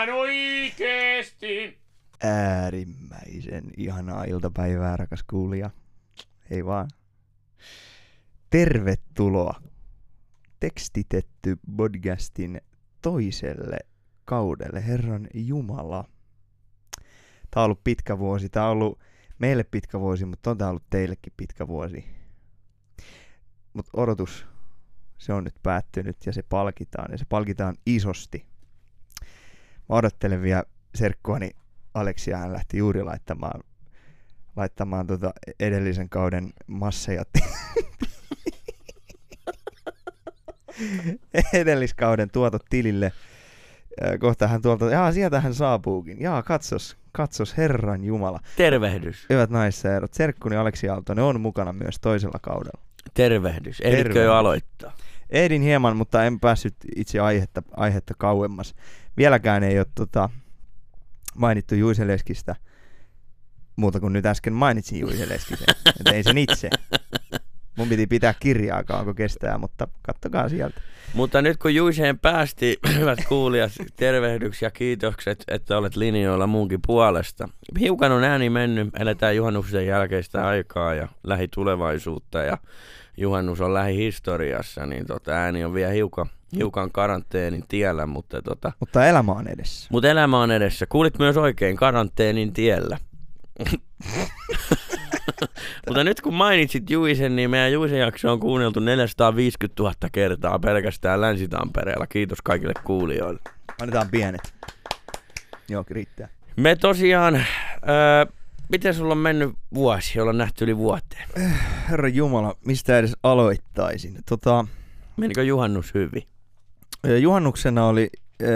Ihan oikeesti. Äärimmäisen ihanaa iltapäivää, rakas kuulija. Ei vaan. Tervetuloa tekstitetty podcastin toiselle kaudelle, Herran Jumala. Tämä on ollut pitkä vuosi. Tämä on ollut meille pitkä vuosi, mutta on tämä ollut teillekin pitkä vuosi. Mutta odotus, se on nyt päättynyt ja se palkitaan. Ja se palkitaan isosti. Mä odottelen vielä serkkuani Aleksia, hän lähti juuri laittamaan, laittamaan tota edellisen kauden massajatti. Edelliskauden tuotot tilille. Kohta hän tuolta, jaa sieltä hän saapuukin. Jaa, katsos, katsos Herran Jumala. Tervehdys. Hyvät naisseerot, serkkuni Aleksi Aaltonen on mukana myös toisella kaudella. Tervehdys. Ehditkö Tervehdys. jo aloittaa? Ehdin hieman, mutta en päässyt itse aihetta, aihetta kauemmas. Vieläkään ei ole tota, mainittu Juise Leskistä, muuta kuin nyt äsken mainitsin Juise Leskisen. Ei sen itse. Mun piti pitää kirjaa kauanko kestää, mutta kattokaa sieltä. Mutta nyt kun Juiseen päästi, hyvät kuulijat, tervehdyksiä ja kiitokset, että olet linjoilla muunkin puolesta. Hiukan on ääni mennyt, eletään juhannuksen jälkeistä aikaa ja lähitulevaisuutta ja juhannus on lähihistoriassa, niin tota, ääni on vielä hiukan, hiukan karanteenin tiellä, mutta, tota, Mutta elämä on edessä. mutta elämä on edessä. Kuulit myös oikein karanteenin tiellä. Mutta nyt kun mainitsit Juisen, niin meidän Juisen jakso on kuunneltu 450 000 kertaa pelkästään Länsi-Tampereella. Kiitos kaikille kuulijoille. Annetaan pienet. Joo, riittää. Me tosiaan, öö, miten sulla on mennyt vuosi, jolla on nähty yli vuoteen? Herra Jumala, mistä edes aloittaisin? Tota, Menikö juhannus hyvin? Juhannuksena oli ö,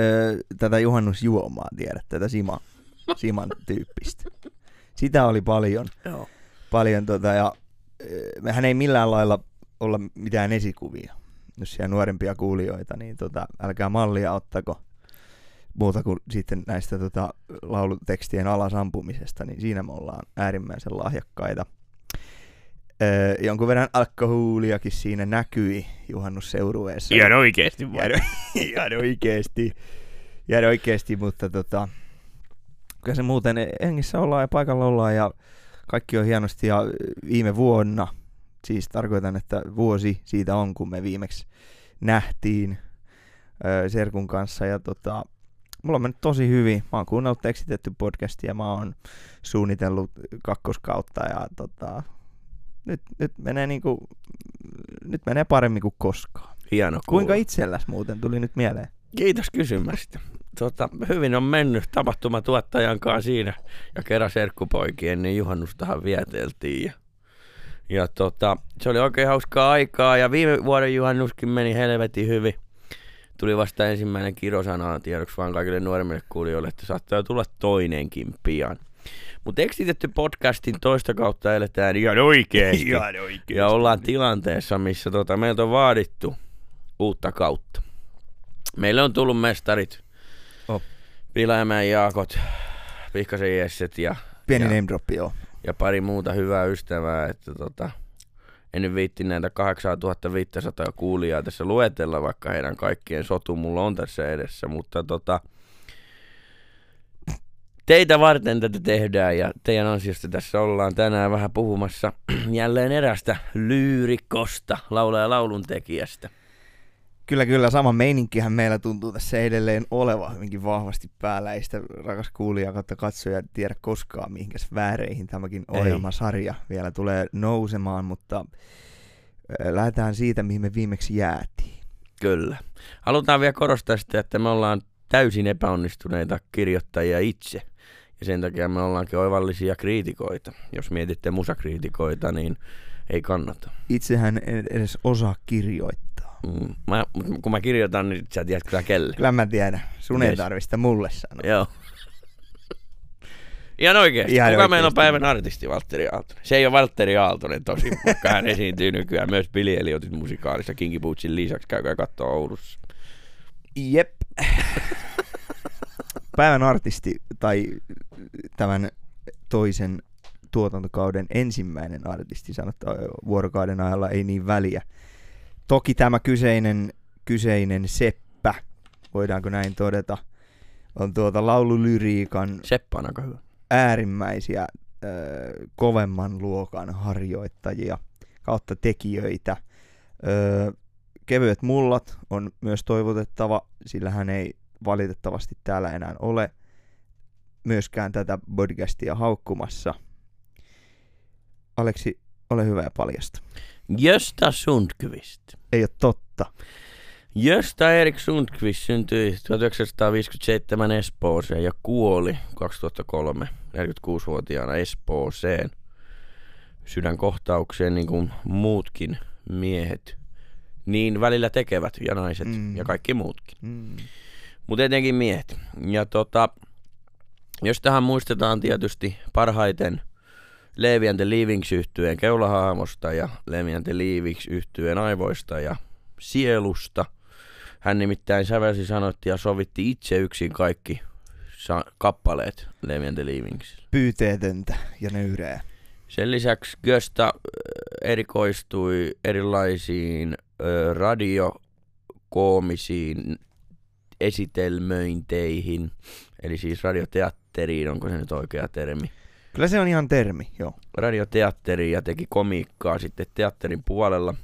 tätä juhannusjuomaa, tiedät, tätä Sima, Siman tyyppistä. Sitä oli paljon. Joo. paljon tota, ja mehän ei millään lailla olla mitään esikuvia. Jos siellä nuorempia kuulijoita, niin tota, älkää mallia ottako muuta kuin sitten näistä tota, laulutekstien alasampumisesta, niin siinä me ollaan äärimmäisen lahjakkaita. Öö, jonkun verran alkoholiakin siinä näkyi juhannusseurueessa. Ihan oikeesti? Jäädä, jäädä oikeesti. Jäädä oikeesti, mutta tota, kyllä se muuten hengissä ollaan ja paikalla ollaan ja kaikki on hienosti ja viime vuonna, siis tarkoitan, että vuosi siitä on, kun me viimeksi nähtiin öö, Serkun kanssa ja tota, mulla on mennyt tosi hyvin. Mä oon kuunnellut tekstitetty podcastia, mä oon suunnitellut kakkoskautta ja tota, nyt, nyt menee niinku, nyt menee paremmin kuin koskaan. Hieno Kuinka kuulla. itselläs muuten tuli nyt mieleen? Kiitos kysymästä. Tota, hyvin on mennyt tapahtumatuottajan kanssa siinä ja kerran serkkupoikien, niin juhannustahan vieteltiin. Ja, ja tota, se oli oikein hauskaa aikaa ja viime vuoden juhannuskin meni helvetin hyvin. Tuli vasta ensimmäinen kirosana tiedoksi vaan kaikille nuoremmille kuulijoille, että saattaa tulla toinenkin pian. Mutta tekstitetty podcastin toista kautta eletään ihan oikeesti. oikeesti. Ja ollaan tilanteessa, missä tota, meiltä on vaadittu uutta kautta. Meille on tullut mestarit. Oh. Piläjämäen Jaakot, Pihkasen Jesset ja, Pieni Ja- name droppi, joo. ja pari muuta hyvää ystävää. Että tota, en nyt viitti näitä 8500 kuulijaa tässä luetella, vaikka heidän kaikkien sotu mulla on tässä edessä. Mutta tota, teitä varten tätä tehdään ja teidän ansiosta tässä ollaan tänään vähän puhumassa jälleen erästä lyyrikosta, laula- ja lauluntekijästä. Kyllä, kyllä. Sama meininkihän meillä tuntuu tässä edelleen olevan hyvinkin vahvasti päällä. Ei sitä rakas kuulija kautta katsoja tiedä koskaan, mihinkäs vääreihin tämäkin Ei. ohjelmasarja vielä tulee nousemaan, mutta lähdetään siitä, mihin me viimeksi jäätiin. Kyllä. Halutaan vielä korostaa sitä, että me ollaan täysin epäonnistuneita kirjoittajia itse. Ja sen takia me ollaankin oivallisia kriitikoita. Jos mietitte musakriitikoita, niin ei kannata. Itsehän en edes osaa kirjoittaa. Mm. Mä, kun mä kirjoitan, niin sä tiedät kyllä kelle. Kyllä mä tiedän. Sun ei tarvista mulle sanoa. Joo. Ihan oikeesti. Ihan Kuka oikeesti. meillä on päivän artisti Valtteri Aaltonen? Se ei ole Valtteri Aaltonen tosi, vaikka hän esiintyy nykyään myös Billy Eliotin musikaalissa Kinky Bootsin lisäksi. Käykää katsoa Oulussa. Jep. Päivän artisti tai tämän toisen tuotantokauden ensimmäinen artisti sanottaa vuorokauden ajalla ei niin väliä. Toki tämä kyseinen, kyseinen seppä, voidaanko näin todeta, on tuota laululyriikan Seppa on aika hyvä. äärimmäisiä ö, kovemman luokan harjoittajia kautta tekijöitä. Ö, kevyet mullat on myös toivotettava, sillä hän ei valitettavasti täällä enää ole myöskään tätä podcastia haukkumassa. Aleksi, ole hyvä ja paljasta. Gösta Sundqvist. Ei ole totta. Gösta Erik Sundqvist syntyi 1957 Espooseen ja kuoli 2003 46-vuotiaana Espooseen sydänkohtaukseen niin kuin muutkin miehet. Niin välillä tekevät ja naiset Mm. ja kaikki muutkin. Mm. Mutta etenkin miehet. Ja tota, jos tähän muistetaan tietysti parhaiten Levi and the Leavings yhtyeen keulahahmosta ja Levi and the Leavings yhtyeen aivoista ja sielusta. Hän nimittäin sävelsi, sanoitti ja sovitti itse yksin kaikki sa- kappaleet Levi and the Leavings. Pyyteetöntä ja nöyreä. Sen lisäksi Gösta ö, erikoistui erilaisiin ö, radiokoomisiin esitelmöinteihin, eli siis radioteatteriin, onko se nyt oikea termi? Kyllä se on ihan termi, joo. Radioteatteriin ja teki komiikkaa sitten teatterin puolella.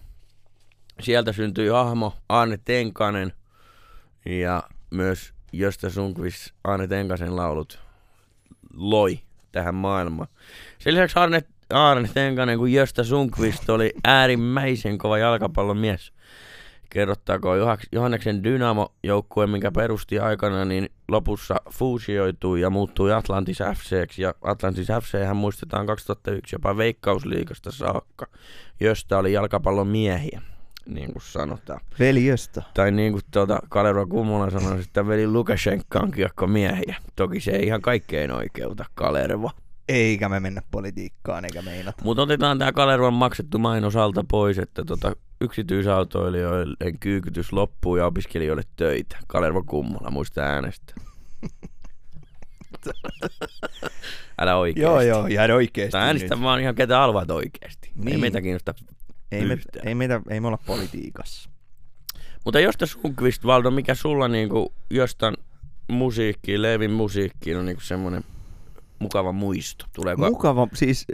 Sieltä syntyi hahmo Arne Tenkanen ja myös Josta Sunkvist Arne Tenkasen laulut loi tähän maailmaan. Sen lisäksi Arne, Arne Tenkanen kuin Josta Sunkvist oli äärimmäisen kova jalkapallon mies. Kerrottaako Johanneksen Dynamo-joukkue, minkä perusti aikana, niin lopussa fuusioitui ja muuttui Atlantis FCksi. Ja Atlantis FC hän muistetaan 2001 jopa Veikkausliikasta saakka, josta oli jalkapallon miehiä, niin kuin sanotaan. Veljöstä. Tai niin kuin tuota Kalero Kummola sanoi, että veli Lukashenka on kiekko miehiä. Toki se ei ihan kaikkein oikeuta Kalerva. Eikä me mennä politiikkaan eikä meinata. Mutta otetaan tämä Kalervan maksettu mainos alta pois, että tota, yksityisautoilijoiden kyykytys loppuu ja opiskelijoille töitä. Kalerva Kummola, muista äänestä. Älä oikeesti. Joo, joo, ihan oikeesti Tai äänestä nyt. vaan ihan ketä haluat oikeesti. Niin. Ei meitä kiinnosta. Ei me, ei, meitä, ei me olla politiikassa. Mutta josta Sunkvist, Valdo, mikä sulla niinku jostain musiikkiin, Leevin musiikkiin on niinku semmonen mukava muisto? Tuleeko Mukava, siis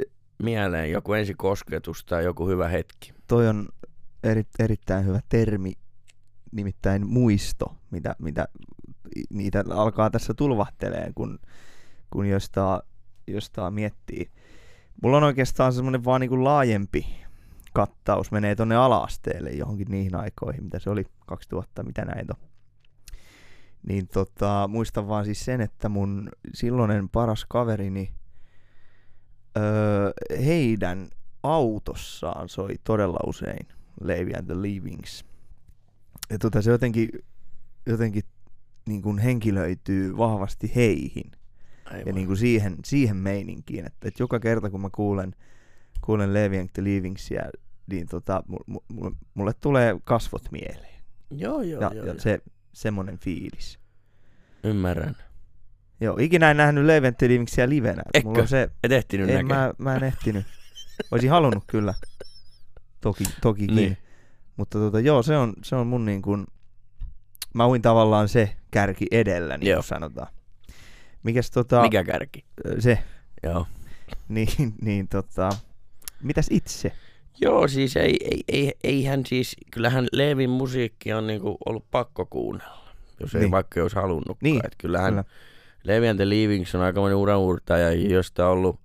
mieleen joku ensikosketus tai joku hyvä hetki? toi on eri, erittäin hyvä termi, nimittäin muisto, mitä, mitä niitä alkaa tässä tulvahteleen, kun, kun jostain, jostain miettii. Mulla on oikeastaan semmoinen vaan niin kuin laajempi kattaus, menee tonne ala-asteelle johonkin niihin aikoihin, mitä se oli 2000, mitä näitä on. Niin tota, muistan vaan siis sen, että mun silloinen paras kaverini, öö, heidän autossaan soi todella usein Levi and the Leavings. Ja tota, se jotenkin, jotenkin niin kuin henkilöityy vahvasti heihin ja niin kuin siihen, siihen meininkiin, että, että joka kerta kun mä kuulen, kuulen Levi and the Leavingsia, niin tota, mulle, mulle, mulle tulee kasvot mieleen. Joo, joo, ja, joo, ja joo. se semmonen fiilis. Ymmärrän. Joo, ikinä en nähnyt the Leavingsia livenä. Etkö? Mulla on se, Et ehtinyt en, mä, mä en ehtinyt. Olisin halunnut kyllä. Toki, tokikin. Niin. Niin. Mutta tota, joo, se on, se on mun niin kuin, mä uin tavallaan se kärki edellä, niin Joo. kuin sanotaan. Mikäs tota, Mikä kärki? se, Joo. niin, niin tota, mitäs itse? Joo, siis ei, ei, ei, eihän siis, kyllähän Leevin musiikki on niinku ollut pakko kuunnella, jos ei Niin. vaikka olisi halunnutkaan. Niin, Et kyllähän kyllä. Levi and the Leavings on aikamoinen uraurtaja, josta on ollut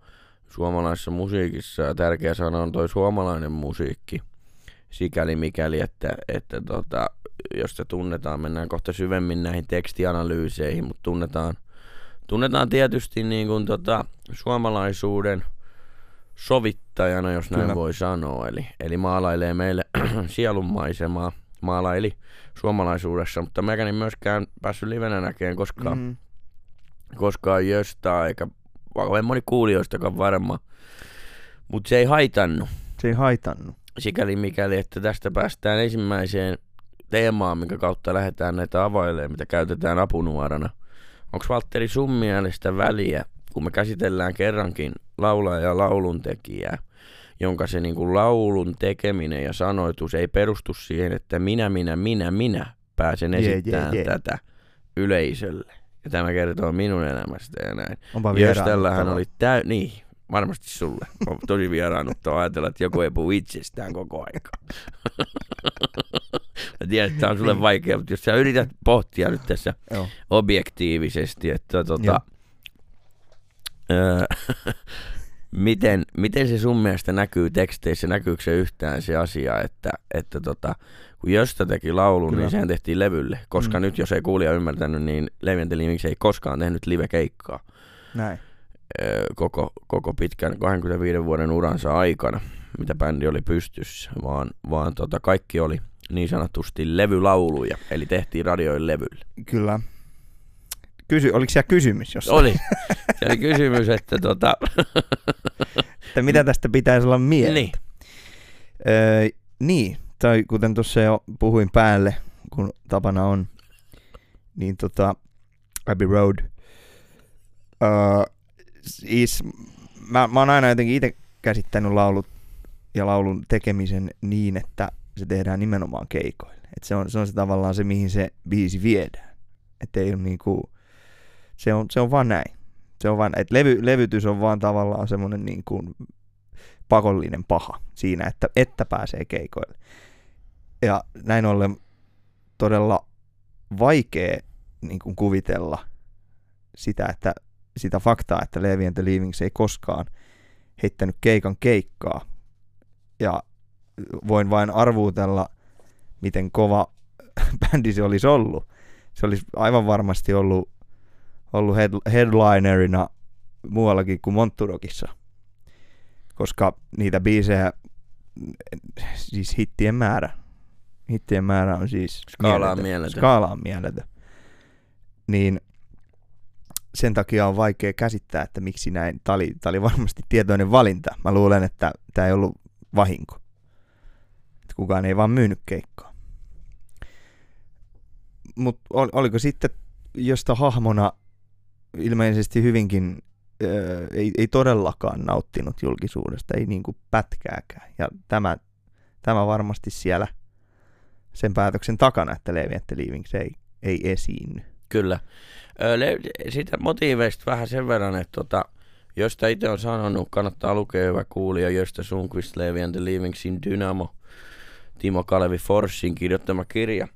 suomalaisessa musiikissa ja tärkeä sana on toi suomalainen musiikki. Sikäli mikäli, että, että tota, jos se tunnetaan, mennään kohta syvemmin näihin tekstianalyyseihin, mutta tunnetaan, tunnetaan tietysti niin kuin tota, suomalaisuuden sovittajana, jos näin Kyllä. voi sanoa. Eli, eli maalailee meille sielunmaisemaa, maalaili suomalaisuudessa, mutta meikä ei myöskään päässyt livenä näkemään koskaan Mm, koskaan jostain, eikä vaikka moni kuulijoistakaan varma. Mutta se ei haitannut, se ei haitannut. sikäli mikäli, että tästä päästään ensimmäiseen teemaan, minkä kautta lähdetään näitä availemaan, mitä käytetään apunuorana. Onko Valtteri sun mielestä väliä, kun me käsitellään kerrankin laulaja ja laulun tekijää, jonka se niinku laulun tekeminen ja sanoitus ei perustu siihen, että minä, minä, minä, minä pääsen Jee, jee, esittämään jee. tätä yleisölle. Ja tämä kertoo minun elämästä ja näin. Onpa Jöställähän oli täy... Niin, varmasti sulle. On tosi vieraannuttava ajatella, että joku ei puhu itsestään koko aika. Mä tiedän, että tämä on sulle vaikea, mutta jos sä yrität pohtia nyt tässä Joo. objektiivisesti, että tota, miten, miten se sun mielestä näkyy teksteissä, näkyykö se yhtään se asia, että, että tota, kun Jöstä teki laulun, Kyllä. niin sehän tehtiin levylle, koska Mm. nyt jos ei kuulija ymmärtänyt, niin Levianteli miksi ei koskaan tehnyt live-keikkaa Näin. öö, koko, koko pitkän 25 vuoden uransa aikana, mitä bändi oli pystyssä, vaan, vaan tota, kaikki oli niin sanotusti levylauluja, eli tehtiin radioin levylle. Kyllä. Kysy, oliko siellä kysymys jossain? Oli. Se oli kysymys, että tota, Että mitä tästä pitäisi olla mieltä? niin, Öö, niin, tai kuten tuossa jo puhuin päälle, kun tapana on, niin tota, Abbey Road. Öö, siis, mä, mä oon aina jotenkin itse käsittänyt laulut ja laulun tekemisen niin, että se tehdään nimenomaan keikoille. Et se, on, se on se tavallaan se, mihin se biisi viedään. Et ei ole niinku, se on, se on vaan näin. Se on vaan, että levy, levytys on vaan tavallaan semmoinen niin kuin pakollinen paha siinä, että, että pääsee keikoille. Ja näin ollen todella vaikea niin kuin kuvitella sitä, että sitä faktaa, että Levi and the Leavings ei koskaan heittänyt keikan keikkaa. Ja voin vain arvuutella, miten kova bändi se olisi ollut. Se olisi aivan varmasti ollut, ollut head, headlinerina muuallakin kuin Montturokissa. Koska niitä biisejä, siis hittien määrä, hittien määrä on siis Skaala on mieletön. Skaala on mieletön. Niin sen takia on vaikea käsittää, että miksi näin. Tämä oli, tää oli varmasti tietoinen valinta. Mä luulen, että tämä ei ollut vahinko. Että kukaan ei vaan myynyt keikkaa. Mutta ol, oliko sitten, josta hahmona ilmeisesti hyvinkin öö, ei, ei todellakaan nauttinut julkisuudesta, ei niinku pätkääkään. Ja tämä, tämä varmasti siellä sen päätöksen takana, että Levi että Leavings ei, ei esiinny. kyllä. Siitä motiiveista vähän sen verran, että tota, josta itse on sanonut, kannattaa lukea hyvä kuulija, josta Sunquist Levi and the Leavingsin Dynamo, Timo Kalevi Forssin kirjoittama kirja,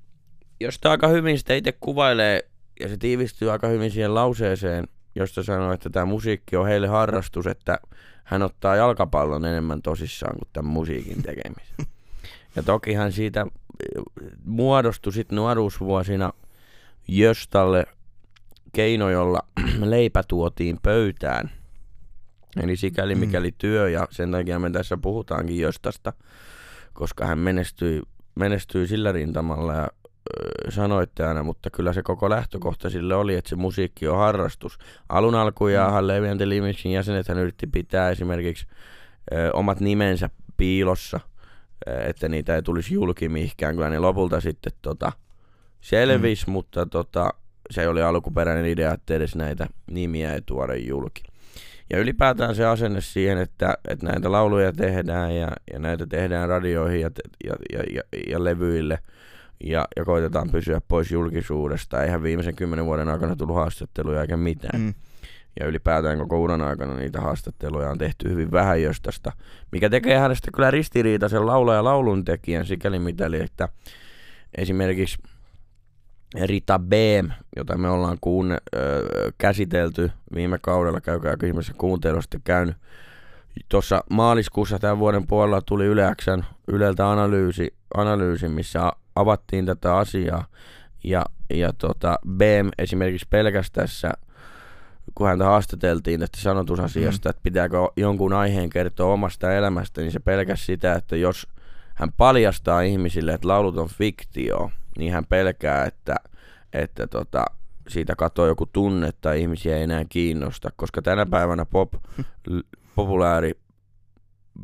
josta aika hyvin sitä itse kuvailee, ja se tiivistyy aika hyvin siihen lauseeseen, josta sanoo, että tämä musiikki on heille harrastus, että hän ottaa jalkapallon enemmän tosissaan kuin tämän musiikin tekemisen. Ja tokihan siitä eh, muodostui sitten nuoruusvuosina Jöstalle keino, jolla leipä tuotiin pöytään. Eli sikäli Mm. mikäli työ, ja sen takia me tässä puhutaankin Jöstasta, koska hän menestyi, menestyi sillä rintamalla ja sanoitte aina, mutta kyllä se koko lähtökohta sille oli, että se musiikki on harrastus. Alun alkujaanhan Levi and the Leavingsin jäsenet hän yritti pitää esimerkiksi ö, omat nimensä piilossa, että niitä ei tulisi julki mihinkään. Kyllä ne lopulta sitten tota, selvisi, mm. mutta tota, se oli alkuperäinen idea, että edes näitä nimiä ei tuoda julki. Ja ylipäätään se asenne siihen, että, että näitä lauluja tehdään ja, ja näitä tehdään radioihin ja, ja, ja, ja, ja levyille ja, ja koitetaan pysyä pois julkisuudesta. Eihän viimeisen kymmenen vuoden aikana tullut haastatteluja eikä mitään. Mm. Ja ylipäätään koko uran aikana niitä haastatteluja on tehty hyvin vähän Jöstasta, mikä tekee hänestä kyllä ristiriitaisen laula- ja laulun tekijän sikäli mitäli, että esimerkiksi Rita B, jota me ollaan kuunne, ö, käsitelty viime kaudella, käykää ihmeessä kuuntelusta käynyt. Tuossa maaliskuussa tämän vuoden puolella tuli Yle Xn Yleltä analyysi, analyysi, missä avattiin tätä asiaa. Ja, ja tota, BM esimerkiksi pelkästässä, kun häntä haastateltiin tästä sanotusasiasta, mm. että pitääkö jonkun aiheen kertoa omasta elämästä, niin se pelkäsi sitä, että jos hän paljastaa ihmisille, että laulut on fiktio, niin hän pelkää, että, että tota, siitä katoaa joku tunne tai ihmisiä ei enää kiinnosta, koska tänä päivänä pop, populaari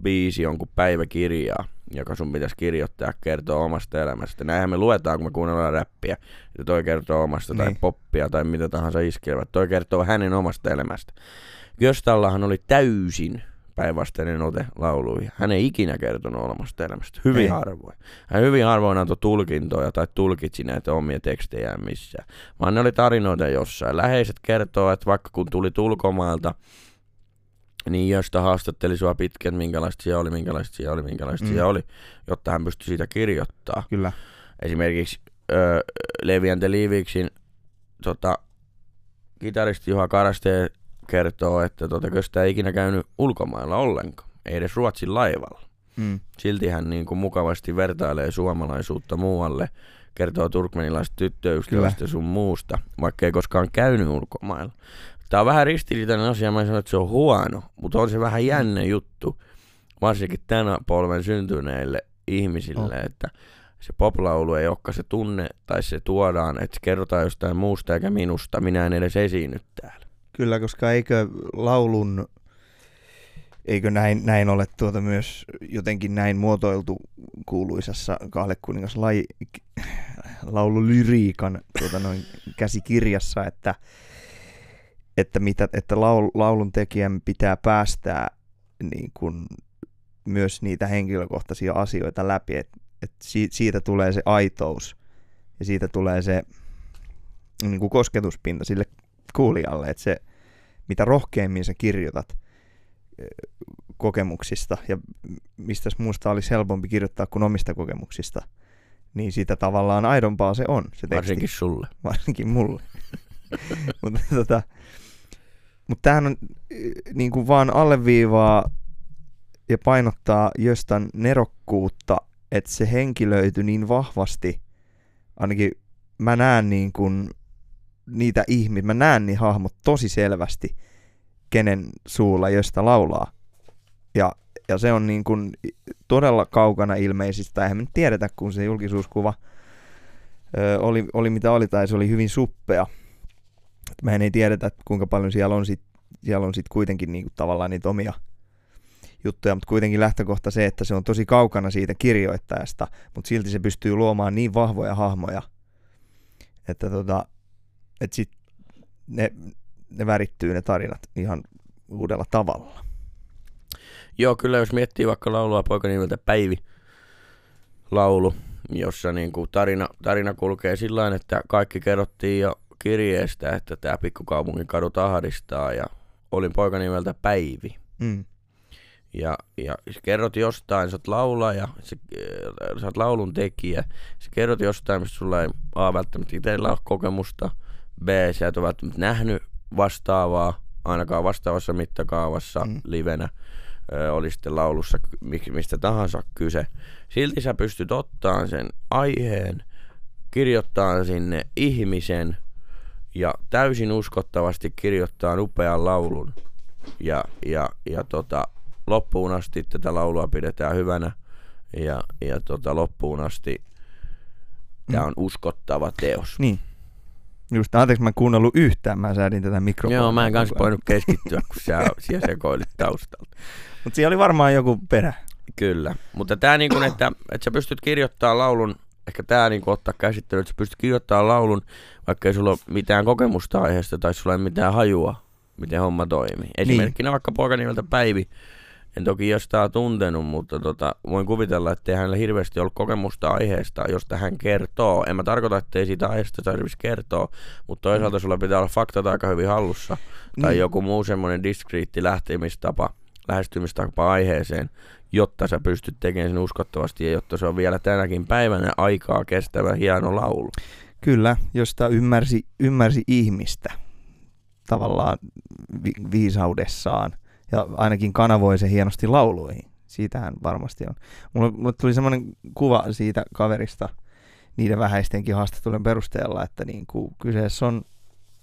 biisi on kuin päiväkirjaa, joka sun pitäisi kirjoittaa ja kertoa omasta elämästä. Näinhän me luetaan, kun me kuunnellaan räppiä, että toi kertoo omasta tai Niin. poppia tai mitä tahansa iskelevät. Toi kertoo hänen omasta elämästä. Göstallahan oli täysin päinvastainen ote lauluihin. Hän ei ikinä kertonut olemasta elämästä. Hyvin Ei. harvoin. Hän hyvin harvoin antoi tulkintoja tai tulkitsi näitä omia tekstejään missään. Vaan ne oli tarinoita jossain. Läheiset kertoo, että vaikka kun tuli ulkomailta, niin josta haastatteli sua pitkään, minkälaista siellä oli, minkälaista siellä oli, minkälaista Mm. siellä oli, jotta hän pystyi siitä kirjoittaa. Kyllä. Esimerkiksi ö, Levi and the Leaviksin tota, kitaristi Juha Karaste kertoo, että tota, Köstä ei ikinä käynyt ulkomailla ollenkaan, ei edes Ruotsin laivalla. Mm. Silti hän niin kuin mukavasti vertailee suomalaisuutta muualle, kertoo turkmenilaisesta tyttöystävästä sun muusta, vaikka ei koskaan käynyt ulkomailla. Tämä on vähän ristiriitainen asia, mä en sano, että se on huono, mutta on se vähän jännä juttu, varsinkin tänä polven syntyneille ihmisille, On. että se poplaulu ei olekaan se tunne, tai se tuodaan, että se kerrotaan jostain muusta eikä minusta, minä en edes esiinny täällä. Kyllä, koska eikö laulun, eikö näin, näin ole tuota myös jotenkin näin muotoiltu kuuluisassa Kahle kuningas lai, laululyriikan tuota noin käsikirjassa, että, että, mitä, että laul, laulun tekijän pitää päästää niin kuin myös niitä henkilökohtaisia asioita läpi, että, si- siitä tulee se aitous ja siitä tulee se niin kuin kosketuspinta sille kuulijalle, että se, mitä rohkeammin sä kirjoitat kokemuksista ja mistä muusta olisi helpompi kirjoittaa kuin omista kokemuksista, niin sitä tavallaan aidompaa se on, se teksti. Varsinkin sulle. Varsinkin mulle. mutta tota, mut tämähän on niin kuin vaan alleviivaa ja painottaa jostain nerokkuutta, että se henkilöity niin vahvasti, ainakin mä näen niin kuin niitä ihmisiä, mä näen niin hahmot tosi selvästi, kenen suulla josta laulaa. Ja, ja se on niin kuin todella kaukana ilmeisistä, eihän me tiedetä, kun se julkisuuskuva ö, oli, oli mitä oli, tai se oli hyvin suppea. Mehän ei tiedetä, kuinka paljon siellä on sit, siellä on sit kuitenkin niin kuin tavallaan niitä omia juttuja, mutta kuitenkin lähtökohta se, että se on tosi kaukana siitä kirjoittajasta, mutta silti se pystyy luomaan niin vahvoja hahmoja, että tota, et sit ne, ne värittyy ne tarinat ihan uudella tavalla. Joo, kyllä jos miettii vaikka laulua poika nimeltä Päivi laulu, jossa niin kuin tarina, tarina kulkee sillä että kaikki kerrottiin jo kirjeestä, että tämä pikkukaupungin kadut ahdistaa ja olin poika nimeltä Päivi. Mm. Ja, ja sä kerrot jostain, sä oot laulaja, sä, äh, sä oot laulun tekijä, sä kerrot jostain, mistä sulla ei A välttämättä itsellä ole kokemusta, B sä et ole välttämättä nähnyt vastaavaa, ainakaan vastaavassa mittakaavassa Mm. livenä, ö, oli sitten laulussa mistä tahansa kyse. Silti sä pystyt ottaan sen aiheen, kirjoittaa sinne ihmisen ja täysin uskottavasti kirjoittaa upean laulun. Ja, ja, ja tota, loppuun asti tätä laulua pidetään hyvänä ja, ja tota, loppuun asti tämä on uskottava teos. Niin. Just, anteeksi, mä en kuunnellut yhtään, mä säädin tätä mikrofonia. Joo, mä en kanssa voinut keskittyä, kun sä siellä sekoilit taustalta. Mutta siellä oli varmaan joku perä. Kyllä, mutta tämä niin kuin, että, että sä pystyt kirjoittamaan laulun, ehkä tämä niin ottaa käsittelyyn, että sä pystyt kirjoittamaan laulun, vaikka ei sulla ole mitään kokemusta aiheesta tai sulla ei ole mitään hajua, miten homma toimii. Esimerkkinä vaikka poika nimeltä Päivi, en toki jostain tuntenut, mutta tota, voin kuvitella, että ei hänellä hirveästi ollut kokemusta aiheesta, josta hän kertoo. En mä tarkoita, että ei siitä aiheesta tarvitsisi kertoa, mutta toisaalta sulla pitää olla faktat aika hyvin hallussa. Tai Niin. joku muu semmoinen diskriitti lähtemistapa, lähestymistapa aiheeseen, jotta sä pystyt tekemään sen uskottavasti ja jotta se on vielä tänäkin päivänä aikaa kestävä hieno laulu. Kyllä, josta ymmärsi, ymmärsi ihmistä tavallaan vi- viisaudessaan ja ainakin kanavoi se hienosti lauluihin. Siitähän varmasti on. Mulle, mulle tuli semmoinen kuva siitä kaverista niiden vähäistenkin haastattelujen perusteella, että niin kuin kyseessä on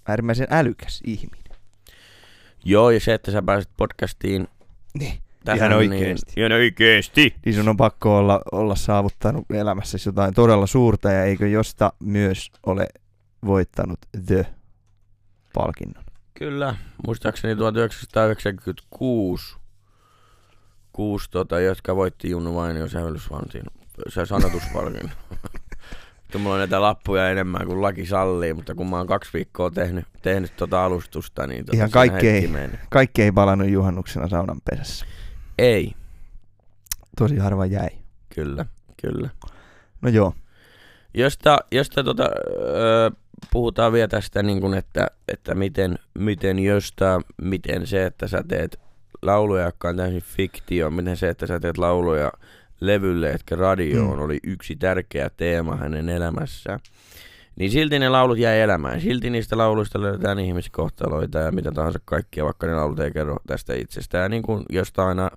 äärimmäisen älykäs ihminen. Joo, ja se, että sä pääset podcastiin Niin. Tähän, Ihan. Niin, ihan oikeesti. Niin sun on pakko olla, olla saavuttanut elämässäsi jotain todella suurta ja eikö josta myös ole voittanut The-palkinnon. Kyllä, muistaakseni 1996 kuusi tota, jotka voitti Junnu Vainio sävellysvantin, se sanotuspalkinnon. Mulla on näitä lappuja enemmän kuin laki sallii, mutta kun mä oon kaksi viikkoa tehnyt, tehnyt tota alustusta, niin tota, Ihan kaikki ei-. Kaikki ei palannut juhannuksena saunan pesässä. Ei, Tosi harva jäi. kyllä, kyllä. No joo. Josta, josta tota, öö, puhutaan vielä tästä, niin kun, että, että miten, miten josta, miten se, että sä teet lauluja, jotka on täysin fiktio, miten se, että sä teet lauluja levylle, etkä radioon, Mm. oli yksi tärkeä teema hänen elämässään. Niin silti ne laulut jäi elämään. Silti niistä lauluista löydetään ihmiskohtaloita ja mitä tahansa kaikkia, vaikka ne laulut ei kerro tästä itsestään. Ja niin kuin josta aina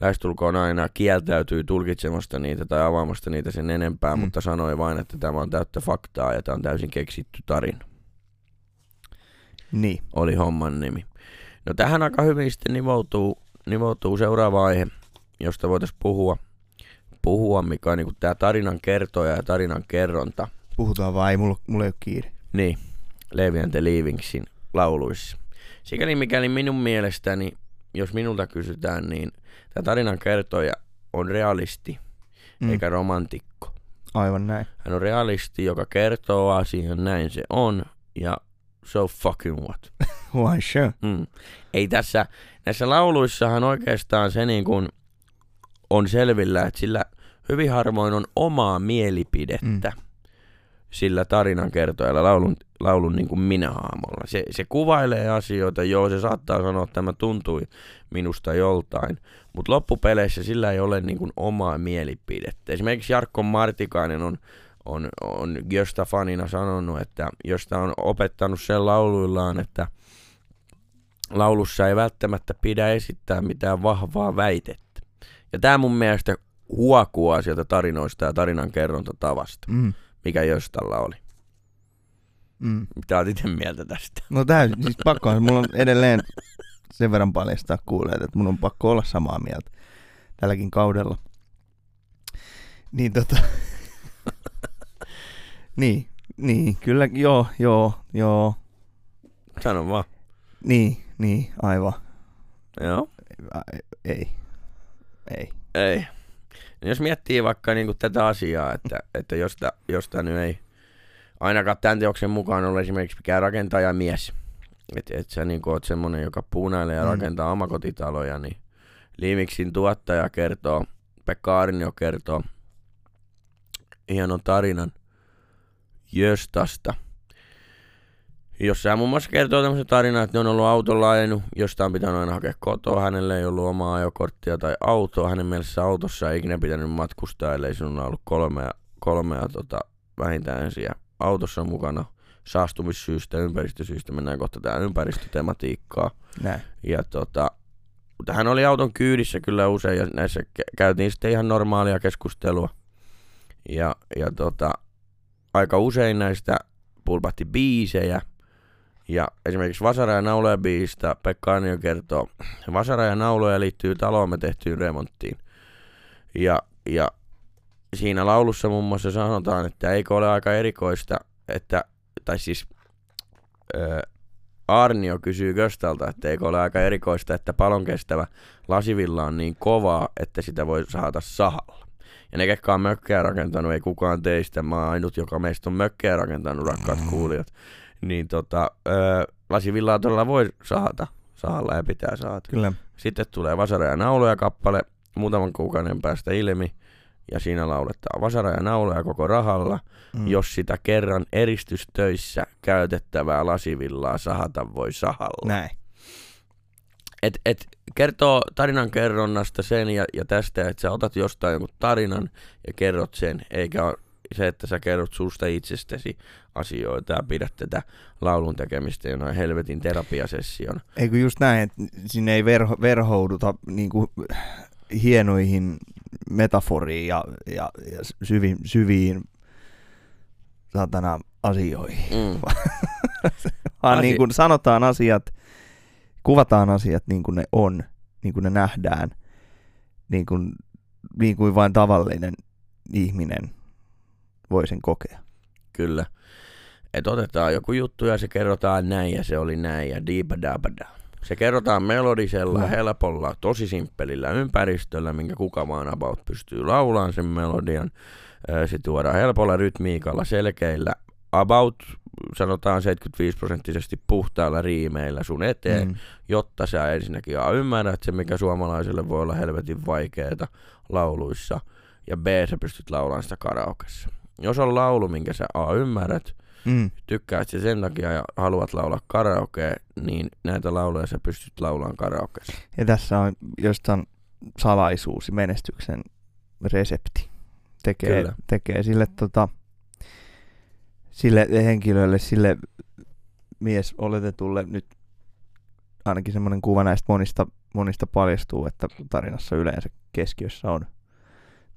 lähestulkoon aina kieltäytyy tulkitsemasta niitä tai avaamasta niitä sen enempää, mm. mutta sanoi vain, että tämä on täyttä faktaa ja tämä on täysin keksitty tarina. Niin. Oli homman nimi. No tähän aika hyvin sitten nivoutuu, nivoutuu seuraava aihe, josta voitaisiin puhua, puhua mikä on niin tämä tarinan kertoja ja tarinan kerronta. Puhutaan vaan, ei mulla, mulla ei ole kiire. Niin, Levi and the Leavingsin lauluissa. Sikäli mikäli minun mielestäni, jos minulta kysytään, niin tämä tarinan kertoja on realisti Mm. eikä romantikko. Aivan näin. Hän on realisti, joka kertoo asian, näin se on, ja so fucking what. Why sure. Mm. Ei tässä, näissä lauluissahan oikeastaan se niin kuin on selvillä, että sillä hyvin harvoin on omaa mielipidettä mm. Sillä tarinan kertojalla laulun, laulun niin kuin minä-haamolla. Se, se kuvailee asioita, joo se saattaa sanoa, että tämä tuntui minusta joltain, mutta loppupeleissä sillä ei ole niin kuin omaa mielipidettä. Esimerkiksi Jarkko Martikainen on on, on Gösta fanina sanonut, että Gösta on opettanut sen lauluillaan, että laulussa ei välttämättä pidä esittää mitään vahvaa väitettä. Ja tämä mun mielestä huokuu sieltä tarinoista ja tarinan kerrontatavasta, Mm. Mikä Göstalla oli. Mm. Mitä olet itse mieltä tästä? No täysin, siis pakko mulla on edelleen sen verran paljastaa kuulijat, että mun on pakko olla samaa mieltä tälläkin kaudella. Niin tota, niin, niin, kyllä, joo, joo, joo, Sano vaan. niin, niin, aivan, Joo. Ei, ei, Ei. Jos miettii vaikka niinku tätä asiaa, että, että josta, josta nyt ei ainakaan tämän teoksen mukaan ole esimerkiksi mikään rakentajamies. Että et sä niinku oot semmonen, joka puunailee ja Mm. rakentaa omakotitaloja, niin Liimiksin tuottaja kertoo, Pekka Arnio kertoo hienon tarinan Jöstasta. Jossa hän muun muassa kertoo tämmöisen tarinan, että ne on ollut autolla ajanut, josta on pitänyt aina hakea kotoa, hänelle ei ollut omaa ajokorttia tai autoa, hänen mielessä autossa ei ikinä pitänyt matkustaa, ellei sinulla ollut kolmea, kolmea tota, vähintään siellä autossa mukana saastumissyistä, ympäristösyistä, mennään kohta tähän ympäristötematiikkaa. näin, Ja tota, mutta hän oli auton kyydissä kyllä usein ja näissä kä- käytiin sitten ihan normaalia keskustelua. Ja, ja tota, aika usein näistä pulpahti biisejä. Ja esimerkiksi Vasara ja nauloja biisistä Pekka Anio kertoo, Vasara ja nauloja liittyy taloomme tehtyyn remonttiin. Ja, ja siinä laulussa muun muassa sanotaan, että eikö ole aika erikoista, että, tai siis ö, Arnio kysyy Göstalta, että eikö ole aika erikoista, että palon kestävä lasivilla on niin kovaa, että sitä voi saada sahalla. Ja ne, ketkä on mökkejä rakentanut, ei kukaan teistä, mä oon ainut, joka meistä on mökkejä rakentanut, rakkaat kuulijat. Niin tota, öö, lasivillaa todella voi saada sahalla ja pitää saada. kyllä, Sitten tulee Vasara ja nauloja kappale muutaman kuukauden päästä ilmi. Ja siinä lauletaan Vasara ja nauloja koko rahalla, mm. jos sitä kerran eristystöissä käytettävää lasivillaa sahata voi sahalla. näin, Et, et kertoo tarinan kerronnasta sen ja, ja tästä, että sä otat jostain jonkun tarinan ja kerrot sen, eikä ole se, että sä kerrot susta itsestäsi asioita ja pidät tätä laulun tekemistä jonain helvetin terapiasession. Eikö just näin, että sinne ei verho, verhouduta niinku hienoihin metaforiin ja, ja, ja syviin, syviin satana asioihin. Mm. Vaan Asi- niin kuin sanotaan asiat, kuvataan asiat niin kuin ne on, niin kuin ne nähdään, niin kuin, niin kuin vain tavallinen ihminen voi sen kokea. Kyllä. Että otetaan joku juttu ja se kerrotaan näin ja se oli näin ja diipadabada. Se kerrotaan melodisella, Kyllä. helpolla, tosi simppelillä ympäristöllä, minkä kuka vaan about pystyy laulaan sen melodian. Se tuodaan helpolla rytmiikalla, selkeillä, about sanotaan 75 prosenttisesti puhtailla riimeillä sun eteen, mm. jotta sä ensinnäkin A ymmärrät se, mikä suomalaiselle voi olla helvetin vaikeeta lauluissa, ja B sä pystyt laulamaan sitä karaokessa. Jos on laulu, minkä sä A ymmärrät, mm. tykkäät se sen takia ja haluat laulaa karaoke, niin näitä lauluja sä pystyt laulamaan karaokeessa. Ja tässä on jostain salaisuus menestyksen resepti. Tekee, tekee sille, tota, sille henkilölle, sille mies oletetulle nyt ainakin semmoinen kuva näistä monista, monista paljastuu, että tarinassa yleensä keskiössä on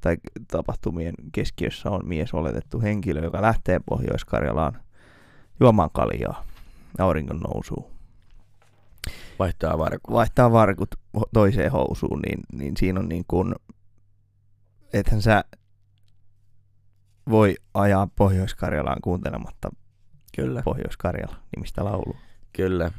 tai tapahtumien keskiössä on mies oletettu henkilö, joka lähtee Pohjois-Karjalaan juomaan kaljaa auringon nousuun. Vaihtaa varkut. Vaihtaa varkut toiseen housuun, niin, niin siinä on niin kuin, ethän sä voi ajaa Pohjois-Karjalaan kuuntelematta Kyllä. Pohjois-Karjala nimistä laulua. Kyllä.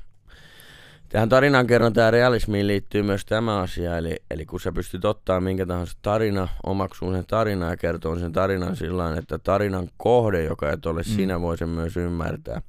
Tähän tarinankerrontaan ja realismiin liittyy myös tämä asia, eli, eli kun sä pystyt ottaa minkä tahansa tarina, omaksuun sen tarinan ja kertoo sen tarinan sillä että tarinan kohde, joka et ole mm. sinä, voi sen myös ymmärtää,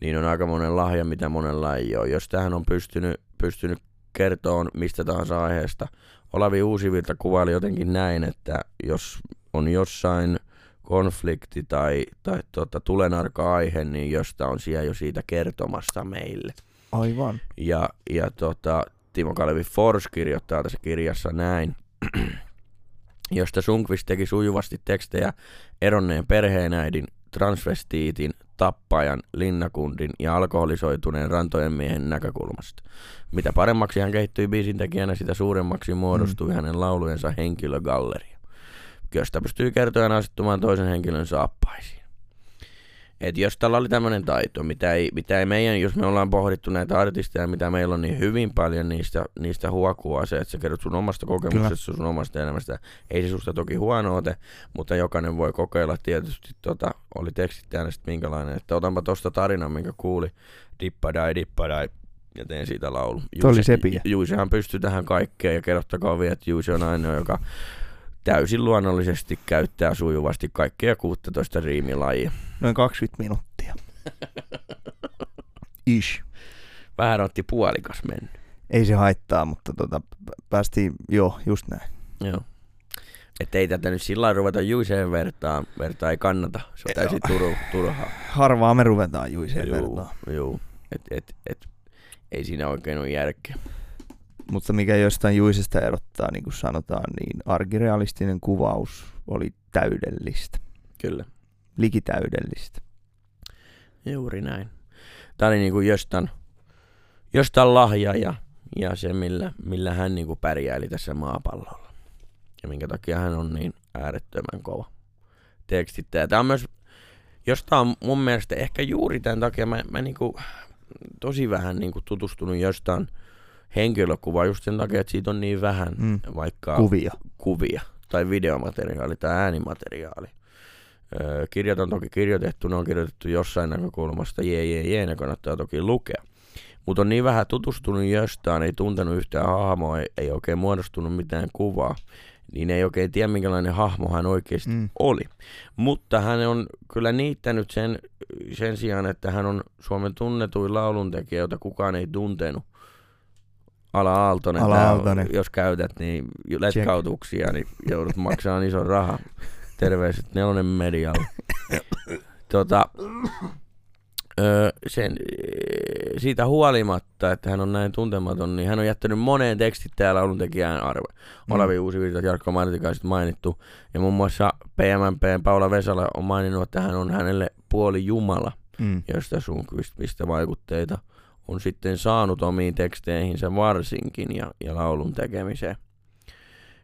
niin on aika monen lahja, mitä monella ei ole. Jos tähän on pystynyt, pystynyt kertoon mistä tahansa aiheesta, Olavi Uusivilta kuvaili jotenkin näin, että jos on jossain konflikti tai, tai tota, tulenarka aihe, niin josta on siellä jo siitä kertomassa meille. Aivan. Ja, ja tota, Timo Kalevi Fors kirjoittaa tässä kirjassa näin, josta Sunkvist teki sujuvasti tekstejä eronneen perheenäidin, transvestiitin, tappajan, linnakundin ja alkoholisoituneen rantojen miehen näkökulmasta. Mitä paremmaksi hän kehittyi biisin tekijänä, sitä suuremmaksi muodostui mm. hänen laulujensa henkilögalleria, josta pystyy kertojan asettumaan toisen henkilön saappaisiin. Et jos tällä oli tämmöinen taito, mitä ei, mitä ei meidän, jos me ollaan pohdittu näitä artisteja, mitä meillä on niin hyvin paljon niistä, niistä huokua se, että sä kerrot sun omasta kokemuksesta, sun omasta elämästä. Ei se susta toki huono ote, mutta jokainen voi kokeilla. Tietysti, tota, oli tekstittäjänä sitten minkälainen, että otanpa tosta tarinan, minkä kuuli, dippadai, dippadai, ja teen siitä laulu. Juise, Juisehan pystyy tähän kaikkeen ja kerrottakaa vielä, että Juise on ainoa, joka täysin luonnollisesti käyttää sujuvasti kaikkea 16 riimilajia. Noin 20 minuuttia. Ish. Vähän otti puolikas mennyt. Ei se haittaa, mutta tota, päästiin, joo, just näin. Joo. Että ei tätä nyt sillä ruveta juiseen vertaan, vertaa ei kannata. Se on täysin turu, turhaa. Harvaa me ruvetaan juiseen juu, vertaan. Joo, et, et, et, ei siinä oikein ole järkeä. Mutta mikä jostain Juisesta erottaa, niin kuin sanotaan, niin arkirealistinen kuvaus oli täydellistä. Kyllä. Likitäydellistä. Juuri näin. Tämä oli niin kuin jostain, jostain lahja ja, ja se, millä, millä hän niin kuin pärjäili tässä maapallolla. Ja minkä takia hän on niin äärettömän kova tekstittäjä. Tämä on myös, jostain on mun mielestä ehkä juuri tämän takia mä, mä niin kuin, tosi vähän niin kuin tutustunut jostain – henkilökuva just sen takia, että siitä on niin vähän mm. vaikka kuvia. kuvia tai videomateriaali tai äänimateriaali. Öö, kirjat on toki kirjoitettu, ne on kirjoitettu jossain näkökulmasta, jee jee jee, ne kannattaa toki lukea. Mutta on niin vähän tutustunut jostain, ei tuntenut yhtään hahmoa, ei, ei oikein muodostunut mitään kuvaa, niin ei oikein tiedä minkälainen hahmo hän oikeasti mm. oli. Mutta hän on kyllä niittänyt sen, sen sijaan, että hän on Suomen tunnetuin lauluntekijä, jota kukaan ei tuntenut Ala Aaltonen, Ala Aaltonen. jos käytät niin letkautuksia, niin joudut maksamaan ison rahan. Terveiset nelonen medialle. tota, öö, sen, siitä huolimatta, että hän on näin tuntematon, niin hän on jättänyt moneen tekstittäjän lauluntekijään arve. Mm. Olavi Uusivirta, Jarkko Martikaiset mainittu. Ja muun muassa PMMP Paula Vesala on maininnut, että hän on hänelle puoli Jumala, mm. josta sun mistä vaikutteita on sitten saanut omiin teksteihinsä varsinkin ja, ja laulun tekemiseen.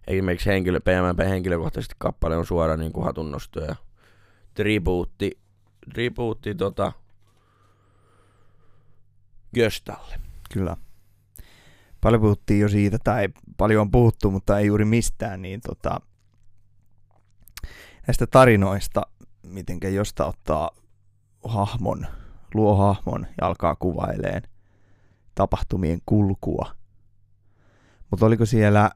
Esimerkiksi henkilö, PMP henkilökohtaisesti kappale on suora niin kuin hatunnosto ja tribuutti, tribuutti tota, Göstalle. Kyllä. Paljon puhuttiin jo siitä, tai paljon on puhuttu, mutta ei juuri mistään, niin tota, näistä tarinoista, miten josta ottaa hahmon, luo hahmon ja alkaa kuvaileen tapahtumien kulkua. Mutta oliko siellä,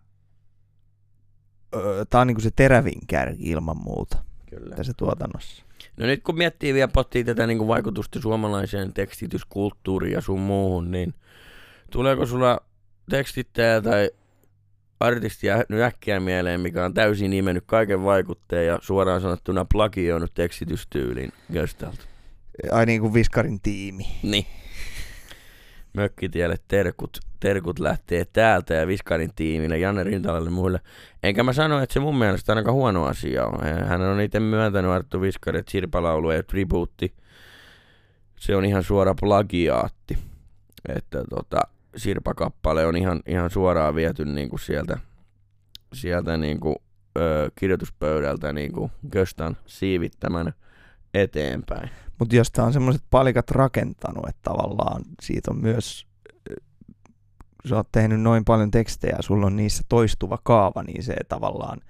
öö, tämä on niinku se terävin kärki ilman muuta Kyllä. tässä tuotannossa. No nyt kun miettii vielä pottia tätä niin kuin vaikutusta suomalaiseen tekstityskulttuuriin ja sun muuhun, niin tuleeko sulla tekstittäjä tai artisti jäänyt äkkiä mieleen, mikä on täysin nimennyt kaiken vaikutteen ja suoraan sanottuna plagioinut tekstitystyylin Göstalta? Ai niin kuin Viskarin tiimi. Niin. Mökkitielle terkut, terkut lähtee täältä ja Viskarin tiimille, Janne Rintalalle muille. Enkä mä sano, että se mun mielestä aika huono asia on. Hän on itse myöntänyt Arttu Viskari, että Sirpalaulu ja tribuutti, se on ihan suora plagiaatti. Että tota, Sirpa-kappale on ihan, ihan suoraan viety niinku sieltä, sieltä niinku, ö, kirjoituspöydältä niinku Göstan siivittämänä eteenpäin. Mutta jos tää on semmoiset palikat rakentanut, että tavallaan siitä on myös, sä oot tehnyt noin paljon tekstejä ja sulla on niissä toistuva kaava, niin se tavallaan,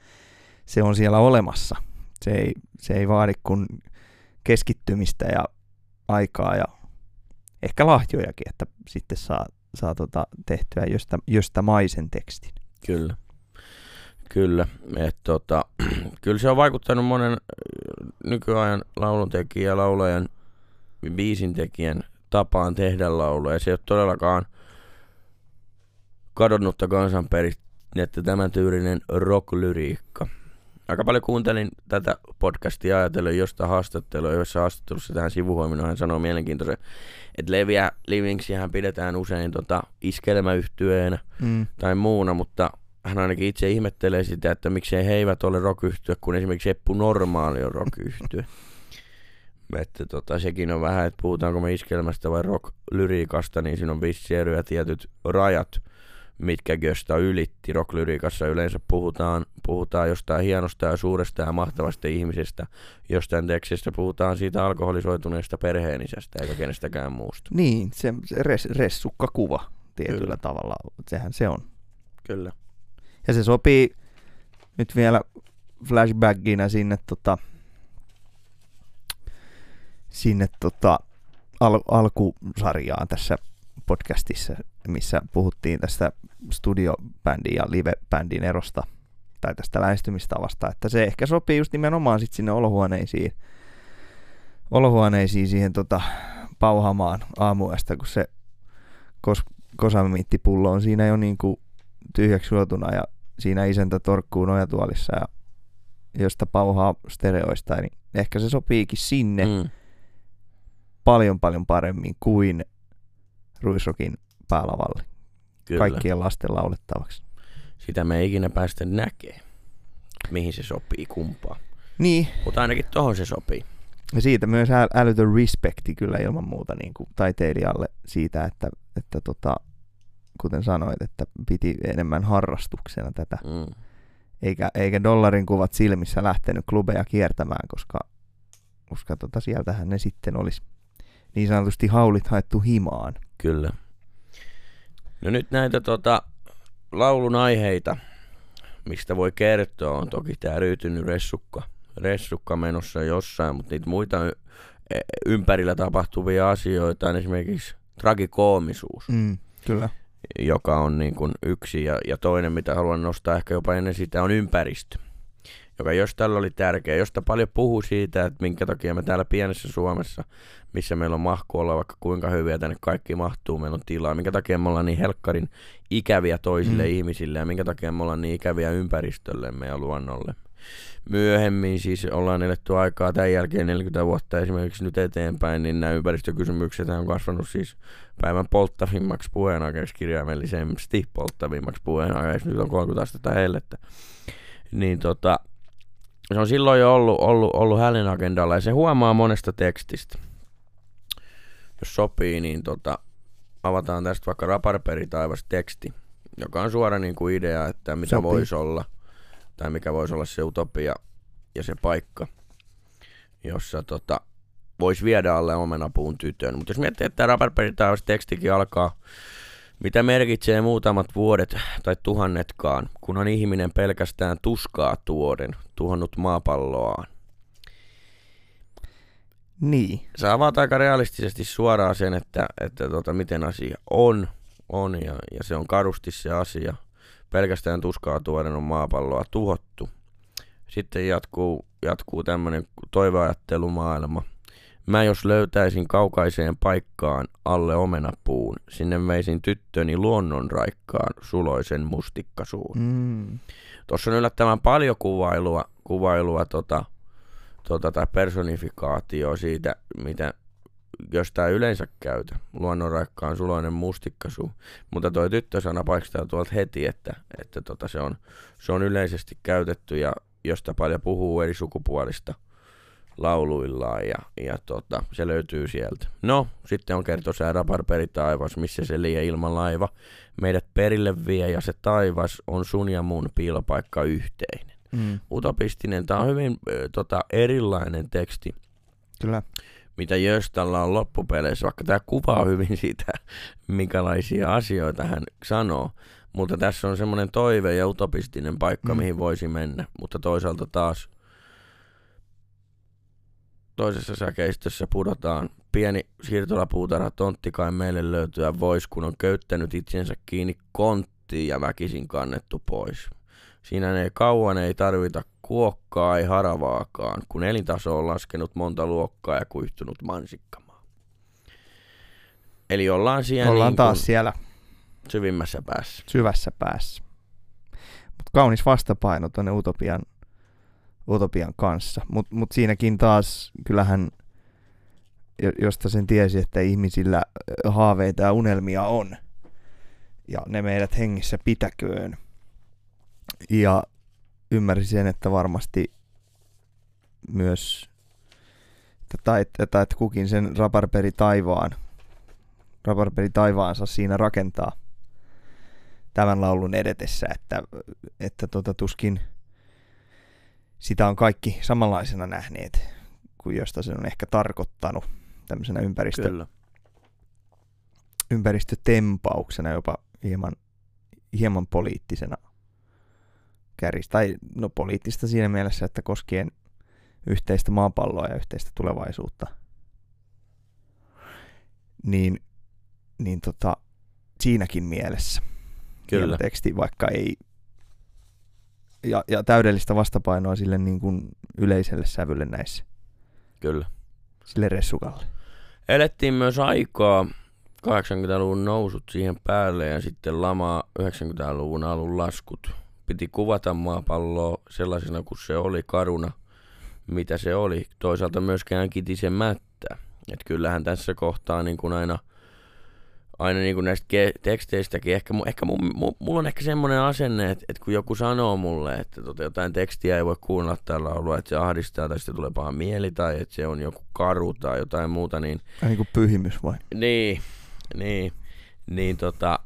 se on siellä olemassa. Se ei, se ei vaadi kuin keskittymistä ja aikaa ja ehkä lahjojakin, että sitten saa, saa tota tehtyä josta, josta maisen tekstin. Kyllä. Kyllä. Et tota, kyllä se on vaikuttanut monen nykyajan lauluntekijän, laulajan, biisintekijän tapaan tehdä lauluja. Se ei ole todellakaan kadonnutta kansanperinnettä tämän tyylinen rocklyriikka. Aika paljon kuuntelin tätä podcastia ajatellen josta haastattelua, jossa haastattelussa tähän sivuhuomioon hän sanoo mielenkiintoisen, että Leviä Livingsihän pidetään usein tota iskelmäyhtyeenä Mm. tai muuna, mutta hän ainakin itse ihmettelee sitä, että miksei he eivät ole rock kun esimerkiksi Eppu Normaali on rock että tota, sekin on vähän, että puhutaanko me iskelmästä vai rock-lyriikasta, niin siinä on vissi tietyt rajat, mitkä Gösta ylitti. Rock-lyriikassa yleensä puhutaan, puhutaan jostain hienosta ja suuresta ja mahtavasta ihmisestä. Jostain tekstistä puhutaan siitä alkoholisoituneesta perheenisestä eikä kenestäkään muusta. Niin, se, se res, ressukkakuva tietyllä Kyllä. tavalla, sehän se on. Kyllä. Ja se sopii nyt vielä flashbackina sinne tota, sinne tota, al- alkusarjaan tässä podcastissa, missä puhuttiin tästä studiobändin ja livebändin erosta tai tästä lähestymistavasta, että se ehkä sopii just nimenomaan sit sinne olohuoneisiin, olohuoneisiin siihen tota, pauhamaan aamuesta, kun se kos, kosamiittipullo on siinä jo niinku tyhjäksi ja siinä isäntä torkkuu nojatuolissa ja josta pauhaa stereoista, niin ehkä se sopiikin sinne mm. Paljon paljon paremmin kuin Ruisrokin päälavalle Kyllä. kaikkien lasten laulettavaksi. Sitä me ei ikinä päästä näkee, mihin se sopii kumpaa. Niin, Mutta ainakin tohon se sopii. ja siitä myös äl- älytön respekti kyllä ilman muuta niin kuin taiteilijalle siitä, että, että tota, kuten sanoit, että piti enemmän harrastuksena tätä, Mm. eikä, eikä dollarin kuvat silmissä lähtenyt klubeja kiertämään, koska, koska tota, sieltähän ne sitten olisi niin sanotusti haulit haettu himaan. Kyllä. No nyt näitä tota, laulun aiheita, mistä voi kertoa, on toki tämä ryytynyt ressukka, ressukka menossa jossain, mutta niitä muita e- ympärillä tapahtuvia asioita on esimerkiksi tragikoomisuus, Mm, kyllä. Joka on niin kuin yksi, ja, ja toinen, mitä haluan nostaa ehkä jopa ennen sitä, on ympäristö, joka jos tällä oli tärkeä, josta paljon puhuu siitä, että minkä takia me täällä pienessä Suomessa, missä meillä on mahku olla vaikka kuinka hyviä tänne kaikki mahtuu, meillä on tilaa, minkä takia me ollaan niin helkkarin ikäviä toisille Mm. ihmisille ja minkä takia me ollaan niin ikäviä ympäristöllemme ja luonnolle. Myöhemmin siis ollaan eletty aikaa tämän jälkeen 40 vuotta esimerkiksi nyt eteenpäin, niin nämä ympäristökysymykset on kasvanut siis päivän polttavimmaksi puheenaiheeksi kirjaimellisesti polttavimmaksi puheenaiheeksi. Nyt on 30 astetta hellettä. Niin tota, se on silloin jo ollut, ollut, ollut hänen agendalla ja se huomaa monesta tekstistä. Jos sopii, niin tota, avataan tästä vaikka Raparperi taivas teksti, joka on suora niin kuin idea, että mitä Sopii. voisi olla, tai mikä voisi olla se utopia ja se paikka, jossa tota, voisi viedä alle omenapuun tytön. Mutta jos miettii, että tämä Raparperi taivas tekstikin alkaa, mitä merkitsee muutamat vuodet tai tuhannetkaan, kunhan ihminen pelkästään tuskaa tuoden, tuhannut maapalloaan. Niin, Sä avaat aika realistisesti suoraan sen, että, että tota, miten asia on, on ja, ja se on karusti se asia. Pelkästään tuskaa tuoden on maapalloa tuhottu. Sitten jatkuu, jatkuu tämmönen toiveajattelumaailma. Mä jos löytäisin kaukaiseen paikkaan alle omenapuun, sinne veisin tyttöni luonnonraikkaan suloisen mustikkasuun. Mm. Tuossa on yllättävän paljon kuvailua, kuvailua tota, tota, tai personifikaatio siitä, mitä jostain yleensä käytä. Luonnonraikkaan suloinen mustikkasu. Mutta toi tyttösana paistaa tuolta heti, että, että tota, se, on, se on yleisesti käytetty ja josta paljon puhuu eri sukupuolista lauluillaan ja, ja tota, se löytyy sieltä. No, sitten on kertosää Raparperi taivas, missä se liian ilman laiva. Meidät perille vie ja se taivas on sun ja mun piilopaikka yhteinen. Mm. Utopistinen, tämä on hyvin ö, tota, erilainen teksti Kyllä. Mitä Jöstalla on loppupeleissä, vaikka tämä kuvaa hyvin sitä, minkälaisia asioita hän sanoo. Mutta tässä on semmoinen toive ja utopistinen paikka, Mm. mihin voisi mennä. Mutta toisaalta taas toisessa säkeistössä pudotaan. Pieni siirtolapuutarha tontti kai meille löytyä vois, kun on köyttänyt itsensä kiinni konttiin ja väkisin kannettu pois. Siinä ei kauan ei tarvita kuokkaa, ei haravaakaan, kun elintaso on laskenut monta luokkaa ja kuihtunut mansikkamaa. Eli ollaan siellä Ollaan niin taas siellä syvimmässä päässä. syvässä päässä. Mut kaunis vastapaino tuonne utopian, utopian kanssa. Mutta mut siinäkin taas kyllähän, jo- josta sen tiesi, että ihmisillä haaveita ja unelmia on. Ja ne meidät hengissä pitäköön. Ja ymmärsin sen, että varmasti myös tai että, että, että kukin sen raparperi taivaan, raparperi taivaansa siinä rakentaa tämän laulun edetessä, että, että tota, tuskin sitä on kaikki samanlaisena nähneet kuin josta se on ehkä tarkoittanut tämmöisenä ympäristö, Kyllä. ympäristötempauksena, jopa hieman, hieman poliittisena kärjis. Tai no poliittista siinä mielessä, että koskien yhteistä maapalloa ja yhteistä tulevaisuutta. Niin, niin tota, siinäkin mielessä Kyllä. teksti, vaikka ei ja, ja täydellistä vastapainoa sille niin kuin yleiselle sävylle näissä, Kyllä. sille ressukalle. Elettiin myös aikaa 80-luvun nousut siihen päälle ja sitten lama 90-luvun alun laskut. Piti kuvata maapalloa sellaisena kuin se oli karuna, mitä se oli. Toisaalta myöskään kitisemättä. Et kyllähän tässä kohtaa niin kuin aina, aina niin kuin näistä ke- teksteistäkin, ehkä, mu- ehkä mu- mu- mulla on ehkä semmoinen asenne, että, että kun joku sanoo mulle, että tota jotain tekstiä ei voi kuunnella tällä laulua, että se ahdistaa tai sitten tulee paha mieli tai että se on joku karu tai jotain muuta, niin Vähän niin kuin pyhimys vai? niin, niin, niin tota,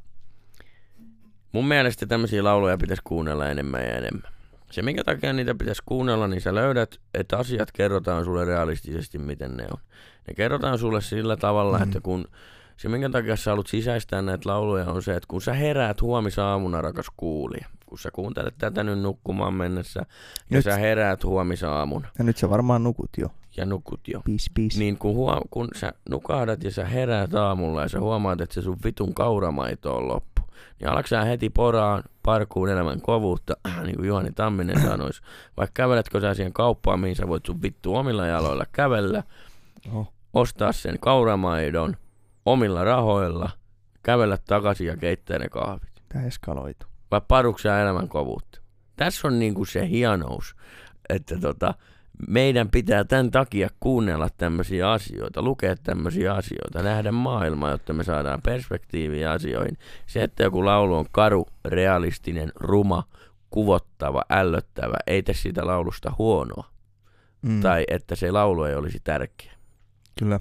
mun mielestä tämmöisiä lauluja pitäisi kuunnella enemmän ja enemmän. Se, minkä takia niitä pitäisi kuunnella, niin sä löydät, että asiat kerrotaan sulle realistisesti, miten ne on. Ne kerrotaan sulle sillä tavalla, Mm. että kun se, minkä takia sä haluat sisäistää näitä lauluja, on se, että kun sä heräät huomisaamuna, rakas kuulija, kun sä kuuntelet tätä nyt nukkumaan mennessä, ja Nyt- sä heräät huomisaamuna Ja nyt sä varmaan nukut jo. ja nukut jo, Peace, peace. niin kun, kun sä nukahdat ja sä heräät aamulla ja sä huomaat, että se sun vitun kauramaito on loppu, niin alatko sä heti poraan parkuun elämän kovuutta, niin kuin Juhani Tamminen sanoisi. Vaikka käveletkö sä siihen kauppaan, mihin sä voit sun vittu omilla jaloilla kävellä, Oho. ostaa sen kauramaidon omilla rahoilla, kävellä takaisin ja keittää ne kahvit. Tää eskaloitu. Vai paruksia elämän kovuutta? Tässä on niinku se hienous, että tota, meidän pitää tämän takia kuunnella tämmöisiä asioita, lukea tämmöisiä asioita, nähdä maailmaa, jotta me saadaan perspektiiviä asioihin. Se, että joku laulu on karu, realistinen, ruma, kuvottava, ällöttävä, ei tee siitä laulusta huonoa. Mm, Tai että se laulu ei olisi tärkeä. Kyllä.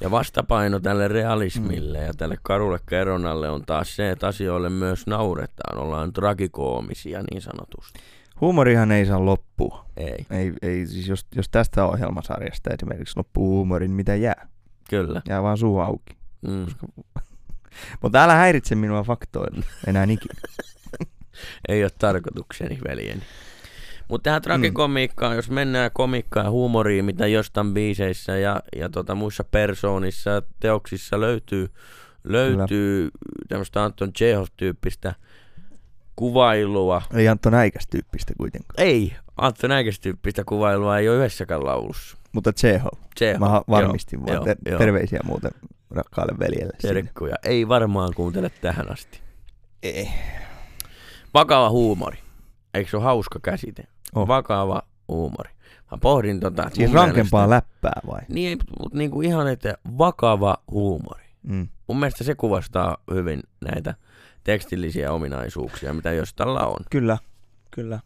Ja vastapaino tälle realismille mm. ja tälle karulle kerronnalle on taas se, että asioille myös nauretaan. Ollaan tragikoomisia niin sanotusti. Huumorihan ei saa loppua. Ei, Ei, ei siis jos, jos tästä ohjelmasarjasta esimerkiksi loppuu huumorin, mitä jää? kyllä. Jää vaan suu auki. Mm. Mutta älä häiritse minua faktoilla enää ikinä. Ei ole tarkoitukseni, veljeni. Mutta tähän tragikomiikkaan, jos mennään komikkaan ja huumoriin, mitä jostain biiseissä ja, ja tota, muissa persoonissa ja teoksissa löytyy, löytyy tämmöistä Anton Chekhov-tyyppistä kuvailua. Ei Antto Näikäs tyyppistä kuitenkaan. Ei, Antto Näikäs tyyppistä kuvailua ei ole yhdessäkään laulussa. Mutta Tseho. Se Mä varmistin joo, vaan. joo, Ter- joo. terveisiä muuten rakkaalle veljelle. sinne. Terkkuja. Ei varmaan kuuntele tähän asti. Ei. Vakava huumori. Eikö se ole hauska käsite? Oh. Vakava huumori. Mä pohdin tota. Siis rankempaa mielestä- läppää vai? Niin, mutta niinku ihan, että vakava huumori. Mm. Mun mielestä se kuvastaa hyvin näitä tekstillisiä ominaisuuksia, mitä jos tällä on. Kyllä, kyllä.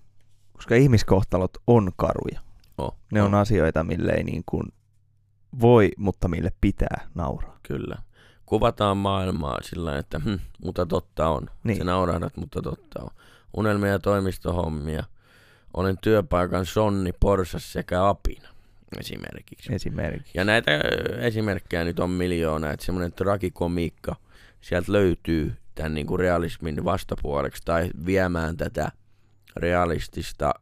Koska ihmiskohtalot on karuja. Oh, Ne on asioita, mille ei niin kuin voi, mutta mille pitää nauraa. Kyllä. Kuvataan maailmaa sillä että hm, mutta totta on. Niin. Se naurahdat, mutta totta on. Unelmia ja toimistohommia. Olen työpaikan sonni, porsas sekä apina esimerkiksi. Esimerkiksi. Ja näitä esimerkkejä nyt on miljoona, että semmoinen tragikomiikka sieltä löytyy tämän niin kuin realismin vastapuoleksi tai viemään tätä realistista,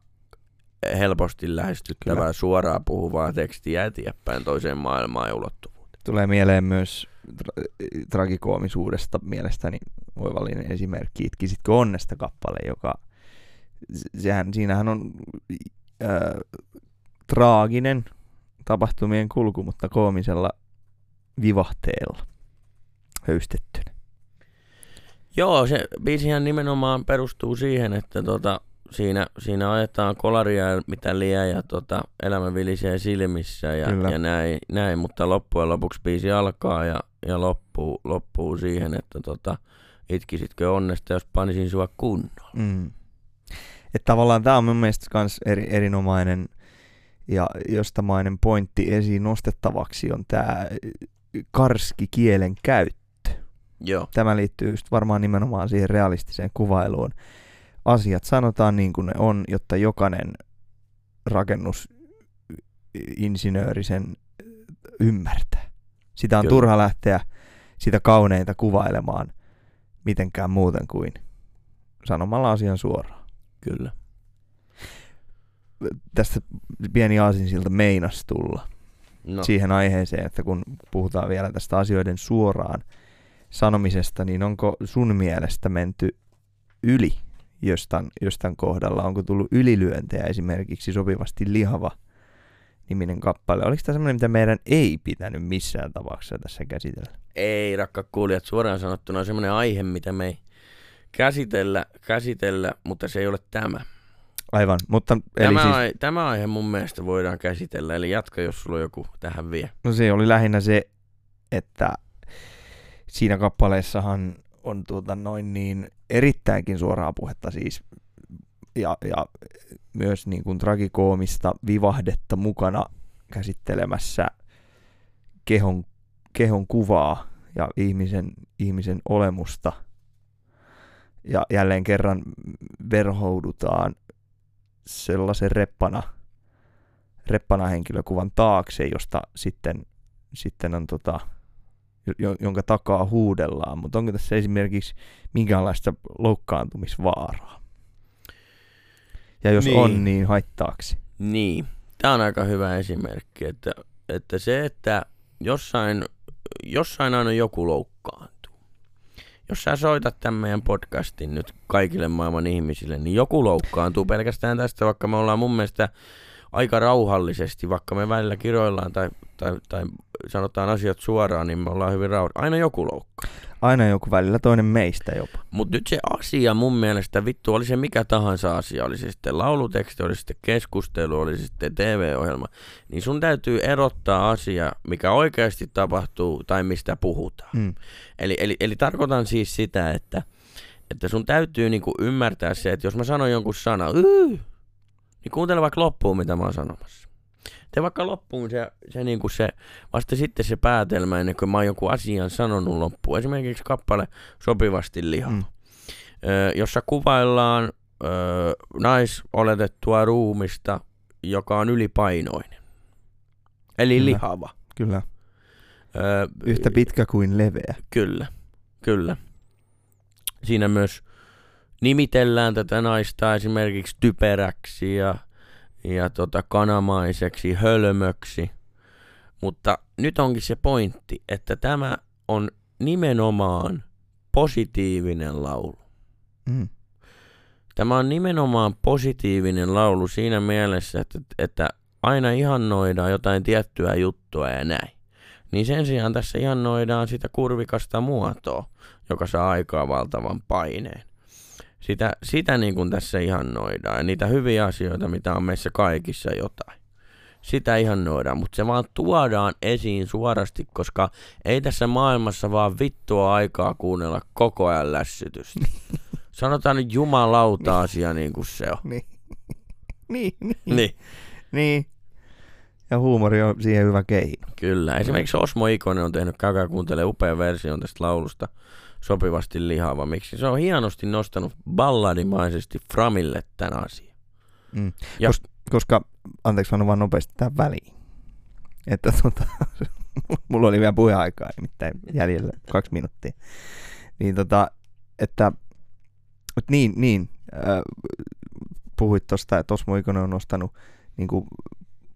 helposti lähestyttävää, Kyllä. suoraan puhuvaa tekstiä eteenpäin toiseen maailmaan ja ulottuvuuteen. Tulee mieleen myös tra- tragikoomisuudesta mielestäni oivallinen esimerkki Itkisitkö onnesta kappale, joka sehän, siinähän on äh, traaginen tapahtumien kulku, mutta koomisella vivahteella höystettynä. Joo, se biisihän nimenomaan perustuu siihen, että tota, siinä, siinä ajetaan kolaria ja mitä liian ja tota, elämä vilisee silmissä ja, Kyllä. ja näin, näin, mutta loppujen lopuksi biisi alkaa ja, ja loppuu, loppuu siihen, että tota, itkisitkö onnesta, jos panisin sua kunnolla. Mm. Että tavallaan tämä on mun mielestä kans eri, erinomainen ja jostamainen pointti esiin nostettavaksi on tämä karski kielen käyttö. Joo, Tämä liittyy just varmaan nimenomaan siihen realistiseen kuvailuun. Asiat sanotaan niin kuin ne on, jotta jokainen rakennusinsinööri sen ymmärtää. Sitä on Kyllä. turha lähteä sitä kauneinta kuvailemaan mitenkään muuten kuin sanomalla asian suoraan. kyllä. Tästä pieni aasinsilta meinas tulla No, siihen aiheeseen, että kun puhutaan vielä tästä asioiden suoraan sanomisesta, niin onko sun mielestä menty yli jostain, jostain kohdalla? Onko tullut ylilyöntejä esimerkiksi sopivasti lihava niminen kappale? Oliko tämä semmoinen, mitä meidän ei pitänyt missään tapauksessa tässä käsitellä? ei rakkaat kuulijat, suoraan sanottuna on semmoinen aihe, mitä me ei käsitellä, käsitellä, mutta se ei ole tämä. Aivan, mutta eli Tämä, siis, ai, tämä aihe mun mielestä voidaan käsitellä, eli jatka, jos sulla on joku tähän vie. no se oli lähinnä se, että siinä kappaleessahan on tuota noin niin erittäinkin suoraa puhetta siis ja, ja myös niin kuin tragikoomista vivahdetta mukana käsittelemässä kehon, kehon kuvaa ja ihmisen, ihmisen olemusta. Ja jälleen kerran verhoudutaan sellaisen reppana, reppana henkilökuvan taakse, josta sitten, sitten on tota, jonka takaa huudellaan, mutta onko tässä esimerkiksi minkäänlaista loukkaantumisvaaraa? Ja jos Niin. on, niin haittaaksi. Niin, tämä on aika hyvä esimerkki, että, että se, että jossain, jossain aina joku loukkaantuu. Jos sä soitat tämän meidän podcastin nyt kaikille maailman ihmisille, niin joku loukkaantuu pelkästään tästä, vaikka me ollaan mun mielestä aika rauhallisesti, vaikka me välillä kiroillaan tai, tai, tai sanotaan asiat suoraan, niin me ollaan hyvin rauhallisia. Aina joku loukkaa. Aina joku välillä toinen meistä jopa. Mutta nyt se asia mun mielestä, vittu, oli se mikä tahansa asia, oli se sitten lauluteksti, oli se sitten keskustelu, oli se sitten TV-ohjelma, niin sun täytyy erottaa asia, mikä oikeasti tapahtuu tai mistä puhutaan. Mm. Eli, eli, eli tarkoitan siis sitä, että, että sun täytyy niinku ymmärtää se, että jos mä sanon jonkun sana, "Yy", niin kuuntele vaikka loppuun, mitä mä oon sanomassa. Tee vaikka loppuun se, se, niinku se, vasta sitten se päätelmä ennen kuin mä oon jonkun asian sanonut loppuun. Esimerkiksi kappale Sopivasti liha, Mm. mm. ö, jossa kuvaillaan ö, naisoletettua ruumista, joka on ylipainoinen. Eli Kyllä. lihava. Kyllä. Ö, Yhtä pitkä kuin leveä. Kyllä, kyllä. Siinä myös nimitellään tätä naista esimerkiksi typeräksi ja, ja tota kanamaiseksi, hölmöksi. Mutta nyt onkin se pointti, että tämä on nimenomaan positiivinen laulu. Mm. Tämä on nimenomaan positiivinen laulu siinä mielessä, että, että aina ihannoidaan jotain tiettyä juttua ja näin. Niin sen sijaan tässä ihannoidaan sitä kurvikasta muotoa, joka saa aikaa valtavan paineen. Sitä, sitä niin kuin tässä ihannoidaan ja niitä hyviä asioita, mitä on meissä kaikissa jotain. Sitä ihannoidaan, mutta se vaan tuodaan esiin suorasti, koska ei tässä maailmassa vaan vittua aikaa kuunnella koko ajan lässytystä. Sanotaan nyt jumalauta asia niin kuin se on. Niin. niin, niin. Niin, niin. Ja huumori on siihen hyvä keino. kyllä. Esimerkiksi Osmo Ikonen on tehnyt, käykää kuuntele upean version tästä laulusta, sopivasti lihava. Miksi? Se on hienosti nostanut balladimaisesti Framille tämän asian. Mm. Ja- Kos, koska, anteeksi vaan nopeasti tähän väliin. Että tota, mulla oli vielä puheaikaa nimittäin jäljellä kaksi minuuttia. Niin tota, että, että niin, niin äh, puhuit tosta, että Osmo Ikonen on nostanut niin kuin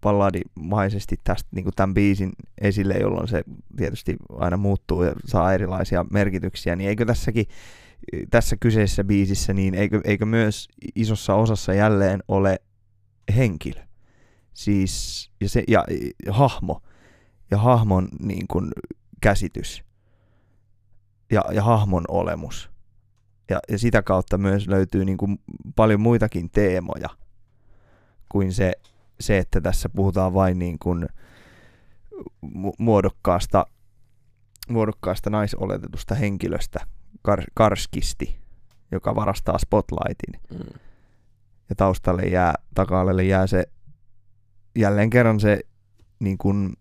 balladimaisesti tästä niin kuin tämän biisin esille, jolloin se tietysti aina muuttuu ja saa erilaisia merkityksiä, niin eikö tässäkin tässä kyseisessä biisissä, niin eikö, eikö myös isossa osassa jälleen ole henkilö? Siis, ja, se, ja, ja hahmo. Ja hahmon niin kuin, käsitys. Ja, ja hahmon olemus. Ja, ja sitä kautta myös löytyy niin kuin, paljon muitakin teemoja kuin se, se, että tässä puhutaan vain niin kuin, mu- muodokkaasta, muodokkaasta naisoletetusta henkilöstä, kar, karskisti, joka varastaa spotlightin. Mm. Ja taustalle jää, taka jää se jälleen kerran se niin kuin,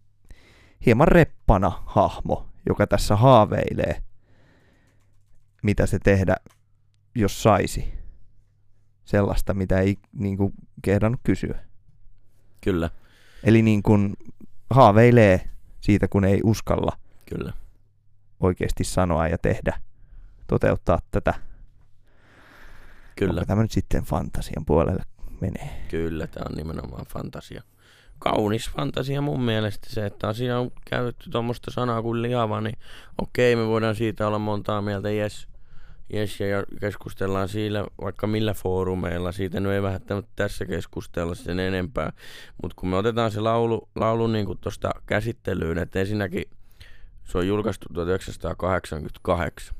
hieman reppana hahmo, joka tässä haaveilee, mitä se tehdä, jos saisi sellaista, mitä ei niin kuin, kehdannut kysyä. Kyllä, Eli niin kuin, haaveilee siitä, kun ei uskalla kyllä. oikeasti sanoa ja tehdä, toteuttaa tätä. Kyllä, Onko tämä nyt sitten fantasian puolelle menee? kyllä, tämä on nimenomaan fantasia. Kaunis fantasia mun mielestä se, että siinä on käytetty tuommoista sanaa kuin lihava, niin okei, me voidaan siitä olla montaa mieltä, jes, jes ja keskustellaan siellä vaikka millä foorumeilla, siitä nyt ei välttämättä tässä keskustella sen enempää, mutta kun me otetaan se laulu, laulu niin tuosta käsittelyyn, että ensinnäkin se on julkaistu 1988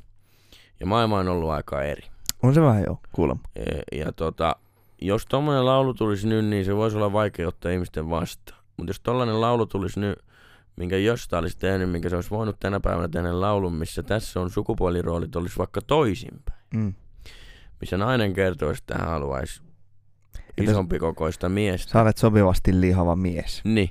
ja maailma on ollut aika eri. On se vähän joo, kuulemma. E, Ja tota, jos tommonen laulu tulisi nyt, niin se voisi olla vaikea ottaa ihmisten vastaan. Mutta jos tollanen laulu tulisi nyt, minkä Josta olisi tehnyt, minkä se olisi voinut tänä päivänä tehdä laulun, missä tässä on sukupuoliroolit, olisi vaikka toisinpäin. Mm. Missä nainen kertoisi, että hän haluaisi Entäs- isompi kokoista miestä. Sä olet sopivasti lihava mies. Niin.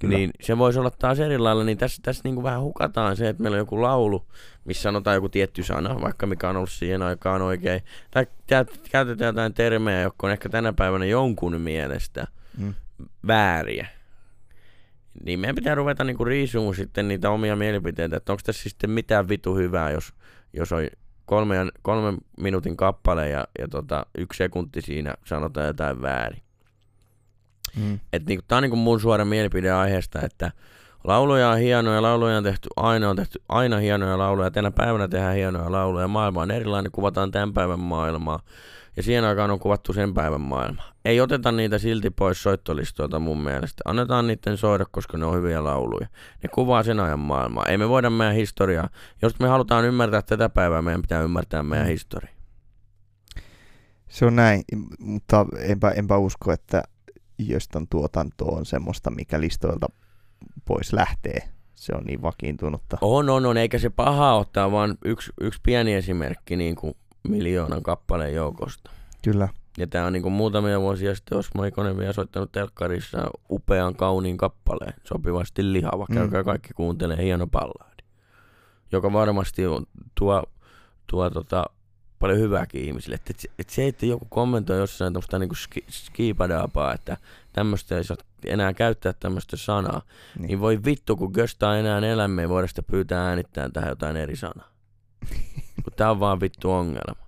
Kyllä. Niin se voisi olla taas eri lailla, niin tässä, tässä niin kuin vähän hukataan se, että meillä on joku laulu, missä sanotaan joku tietty sana, vaikka mikä on ollut siihen aikaan oikein. Tai kä- käytetään jotain termejä, jotka on ehkä tänä päivänä jonkun mielestä Mm. vääriä. Niin meidän pitää ruveta niinku riisumaan sitten niitä omia mielipiteitä, että onko tässä sitten mitään vitu hyvää, jos, jos on kolme, kolmen minuutin kappale ja, ja tota, yksi sekunti siinä sanotaan jotain väärin. Mm. Et niinku, tää on niinku mun suora mielipide aiheesta, että lauluja on hienoja, lauluja on tehty aina, on tehty aina hienoja lauluja, tänä päivänä tehdään hienoja lauluja, maailma on erilainen, kuvataan tämän päivän maailmaa, ja siihen aikaan on kuvattu sen päivän maailma. Ei oteta niitä silti pois soittolistoilta mun mielestä. Annetaan niiden soida, koska ne on hyviä lauluja. Ne kuvaa sen ajan maailmaa. Ei me voida meidän historiaa. Jos me halutaan ymmärtää tätä päivää, meidän pitää ymmärtää meidän Mm. historia. Se on näin, mutta enpä, enpä usko, että Jöstön tuotanto on semmoista, mikä listoilta pois lähtee. Se on niin vakiintunutta. On, on, on, eikä se paha ottaa, vaan yksi, yksi pieni esimerkki niin kuin miljoonan kappaleen joukosta. Kyllä. Ja tää on niinku muutamia vuosia sitten Osmo Ikonen vielä soittanut telkkarissa upean kauniin kappaleen, sopivasti lihava. Mm. Käykää kaikki kuuntelee, hieno balladi. Joka varmasti on, tuo, tuo tota, paljon hyvääkin ihmisille. Et, et, et se, että joku kommentoi jossain tämmöistä niinku ski, että tämmöistä ei saa enää käyttää tämmöistä sanaa, niin. niin voi vittu, kun Gösta enää elämme, ei voida sitä pyytää äänittämään tähän jotain eri sanaa. kun tää on vaan vittu ongelma.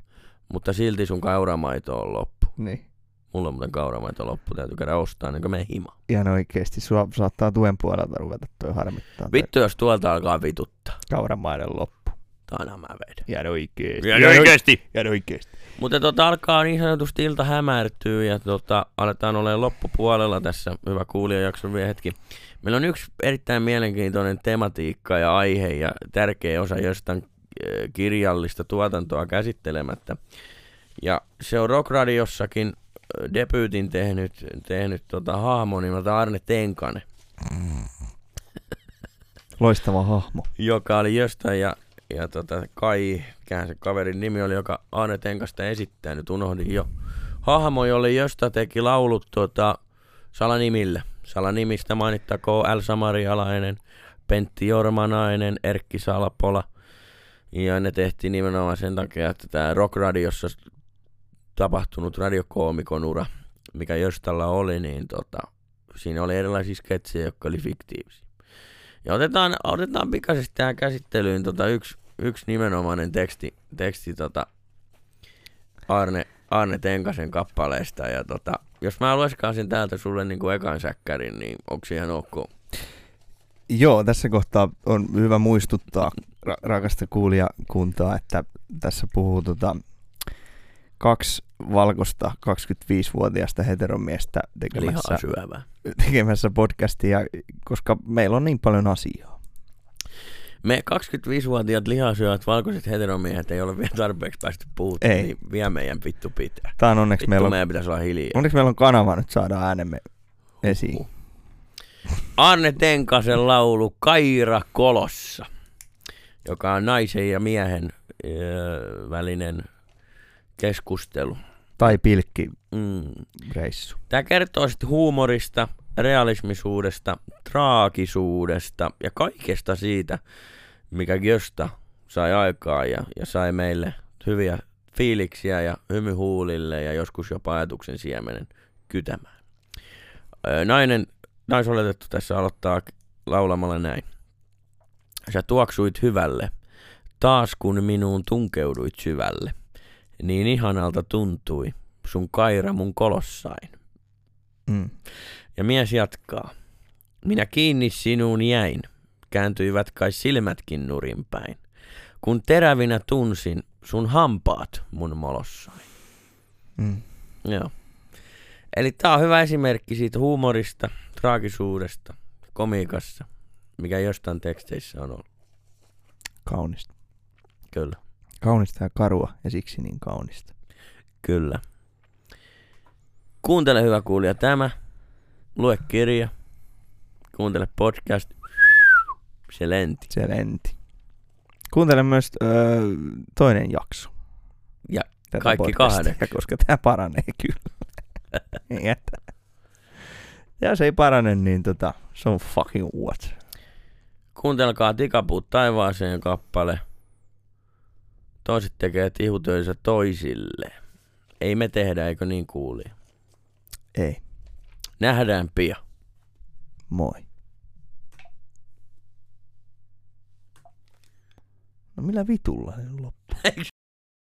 Mutta silti sun kauramaito on loppu. Niin. Mulla on muuten kauramaito loppu, täytyy käydä ostaa ennen kuin me hima. Ihan oikeesti. Sua saattaa tuen puolelta ruveta toi harmittaa. Vittu, jos tuolta alkaa vituttaa. Kauramaiden loppu. Aina mä vedän. Jäädä oikeesti. Jäädä oikeesti. Jäädä oikeesti. Mutta tota, alkaa niin sanotusti ilta hämärtyy ja tota, aletaan olemaan loppupuolella tässä. Hyvä kuulijajakso vielä hetki. Meillä on yksi erittäin mielenkiintoinen tematiikka ja aihe ja tärkeä osa jostain kirjallista tuotantoa käsittelemättä. Ja se on Rockradiossakin debyytin tehnyt, tehnyt tota, hahmo nimeltä Arne Tenkanen, Loistava hahmo. joka oli jostain ja, ja tota, Kai, mikähän se kaverin nimi oli, joka Arne Tenkasta esittää, nyt unohdin jo. Hahmo, jolle josta teki laulut tota, salanimillä. Salanimistä mainittakoon L. Samarialainen, Pentti Jormanainen, Erkki Salpola. Ja ne tehtiin nimenomaan sen takia, että tämä Rock-radiossa tapahtunut radiokoomikon ura, mikä Jostalla oli, niin tota, siinä oli erilaisia sketsejä, jotka oli fiktiivisiä. Ja otetaan, otetaan pikaisesti tähän käsittelyyn tota yksi, yksi nimenomainen teksti, teksti tota Arne, Arne Tenkasen kappaleesta. Ja tota, jos mä lueskaisin täältä sulle niin kuin ekan säkkärin, niin onko se ihan ok? Joo, tässä kohtaa on hyvä muistuttaa ra- rakasta kuulijakuntaa, että tässä puhuu tota, kaksi valkoista 25-vuotiaasta heteromiestä tekemässä, tekemässä podcastia, koska meillä on niin paljon asiaa. Me 25-vuotiaat lihasyöt valkoiset heteromiehet ei ole vielä tarpeeksi päästy puhuttu, Ei. niin vie meidän vittu pitää. Tää on onneksi Vittu meillä on, meidän pitäisi olla hiljaa. onneksi meillä on kanava nyt saada äänemme esiin. Huhhuh. Arne Tenkasen laulu Kaira Kolossa, joka on naisen ja miehen öö, välinen keskustelu. Tai pilkki Mm. reissu. Tämä kertoo sitten huumorista, realismisuudesta, traagisuudesta ja kaikesta siitä, mikä Gösta sai aikaa ja, ja sai meille hyviä fiiliksiä ja hymyhuulille ja joskus jopa ajatuksen siemenen kytämään. Nainen, naisoletettu tässä aloittaa laulamalla näin. Sä tuoksuit hyvälle, taas kun minuun tunkeuduit syvälle. Niin ihanalta tuntui sun kaira mun kolossain. Mm. Ja mies jatkaa. Minä kiinni sinuun jäin, kääntyivät kai silmätkin nurinpäin, kun terävinä tunsin sun hampaat mun molossain. Mm. Joo. Eli tää on hyvä esimerkki siitä huumorista, traagisuudesta, komiikassa, mikä jostain teksteissä on ollut. Kaunista. Kyllä, Kaunista ja karua ja siksi niin kaunista. kyllä. Kuuntele hyvä kuulija tämä, lue kirja, kuuntele podcast, se lenti. Se lenti. Kuuntele myös öö, toinen jakso. Ja tätä kaikki podcastia, kahdeksan. Koska tämä paranee kyllä. Niin. Ja jos ei parane, niin tota, se on fucking what. Kuuntelkaa Tikapuut taivaaseen kappale. Toiset tekee tihutöinsä toisille. Ei me tehdä, eikö niin kuuli? Ei. Nähdään pian. Moi. No millä vitulla se loppu? Eikö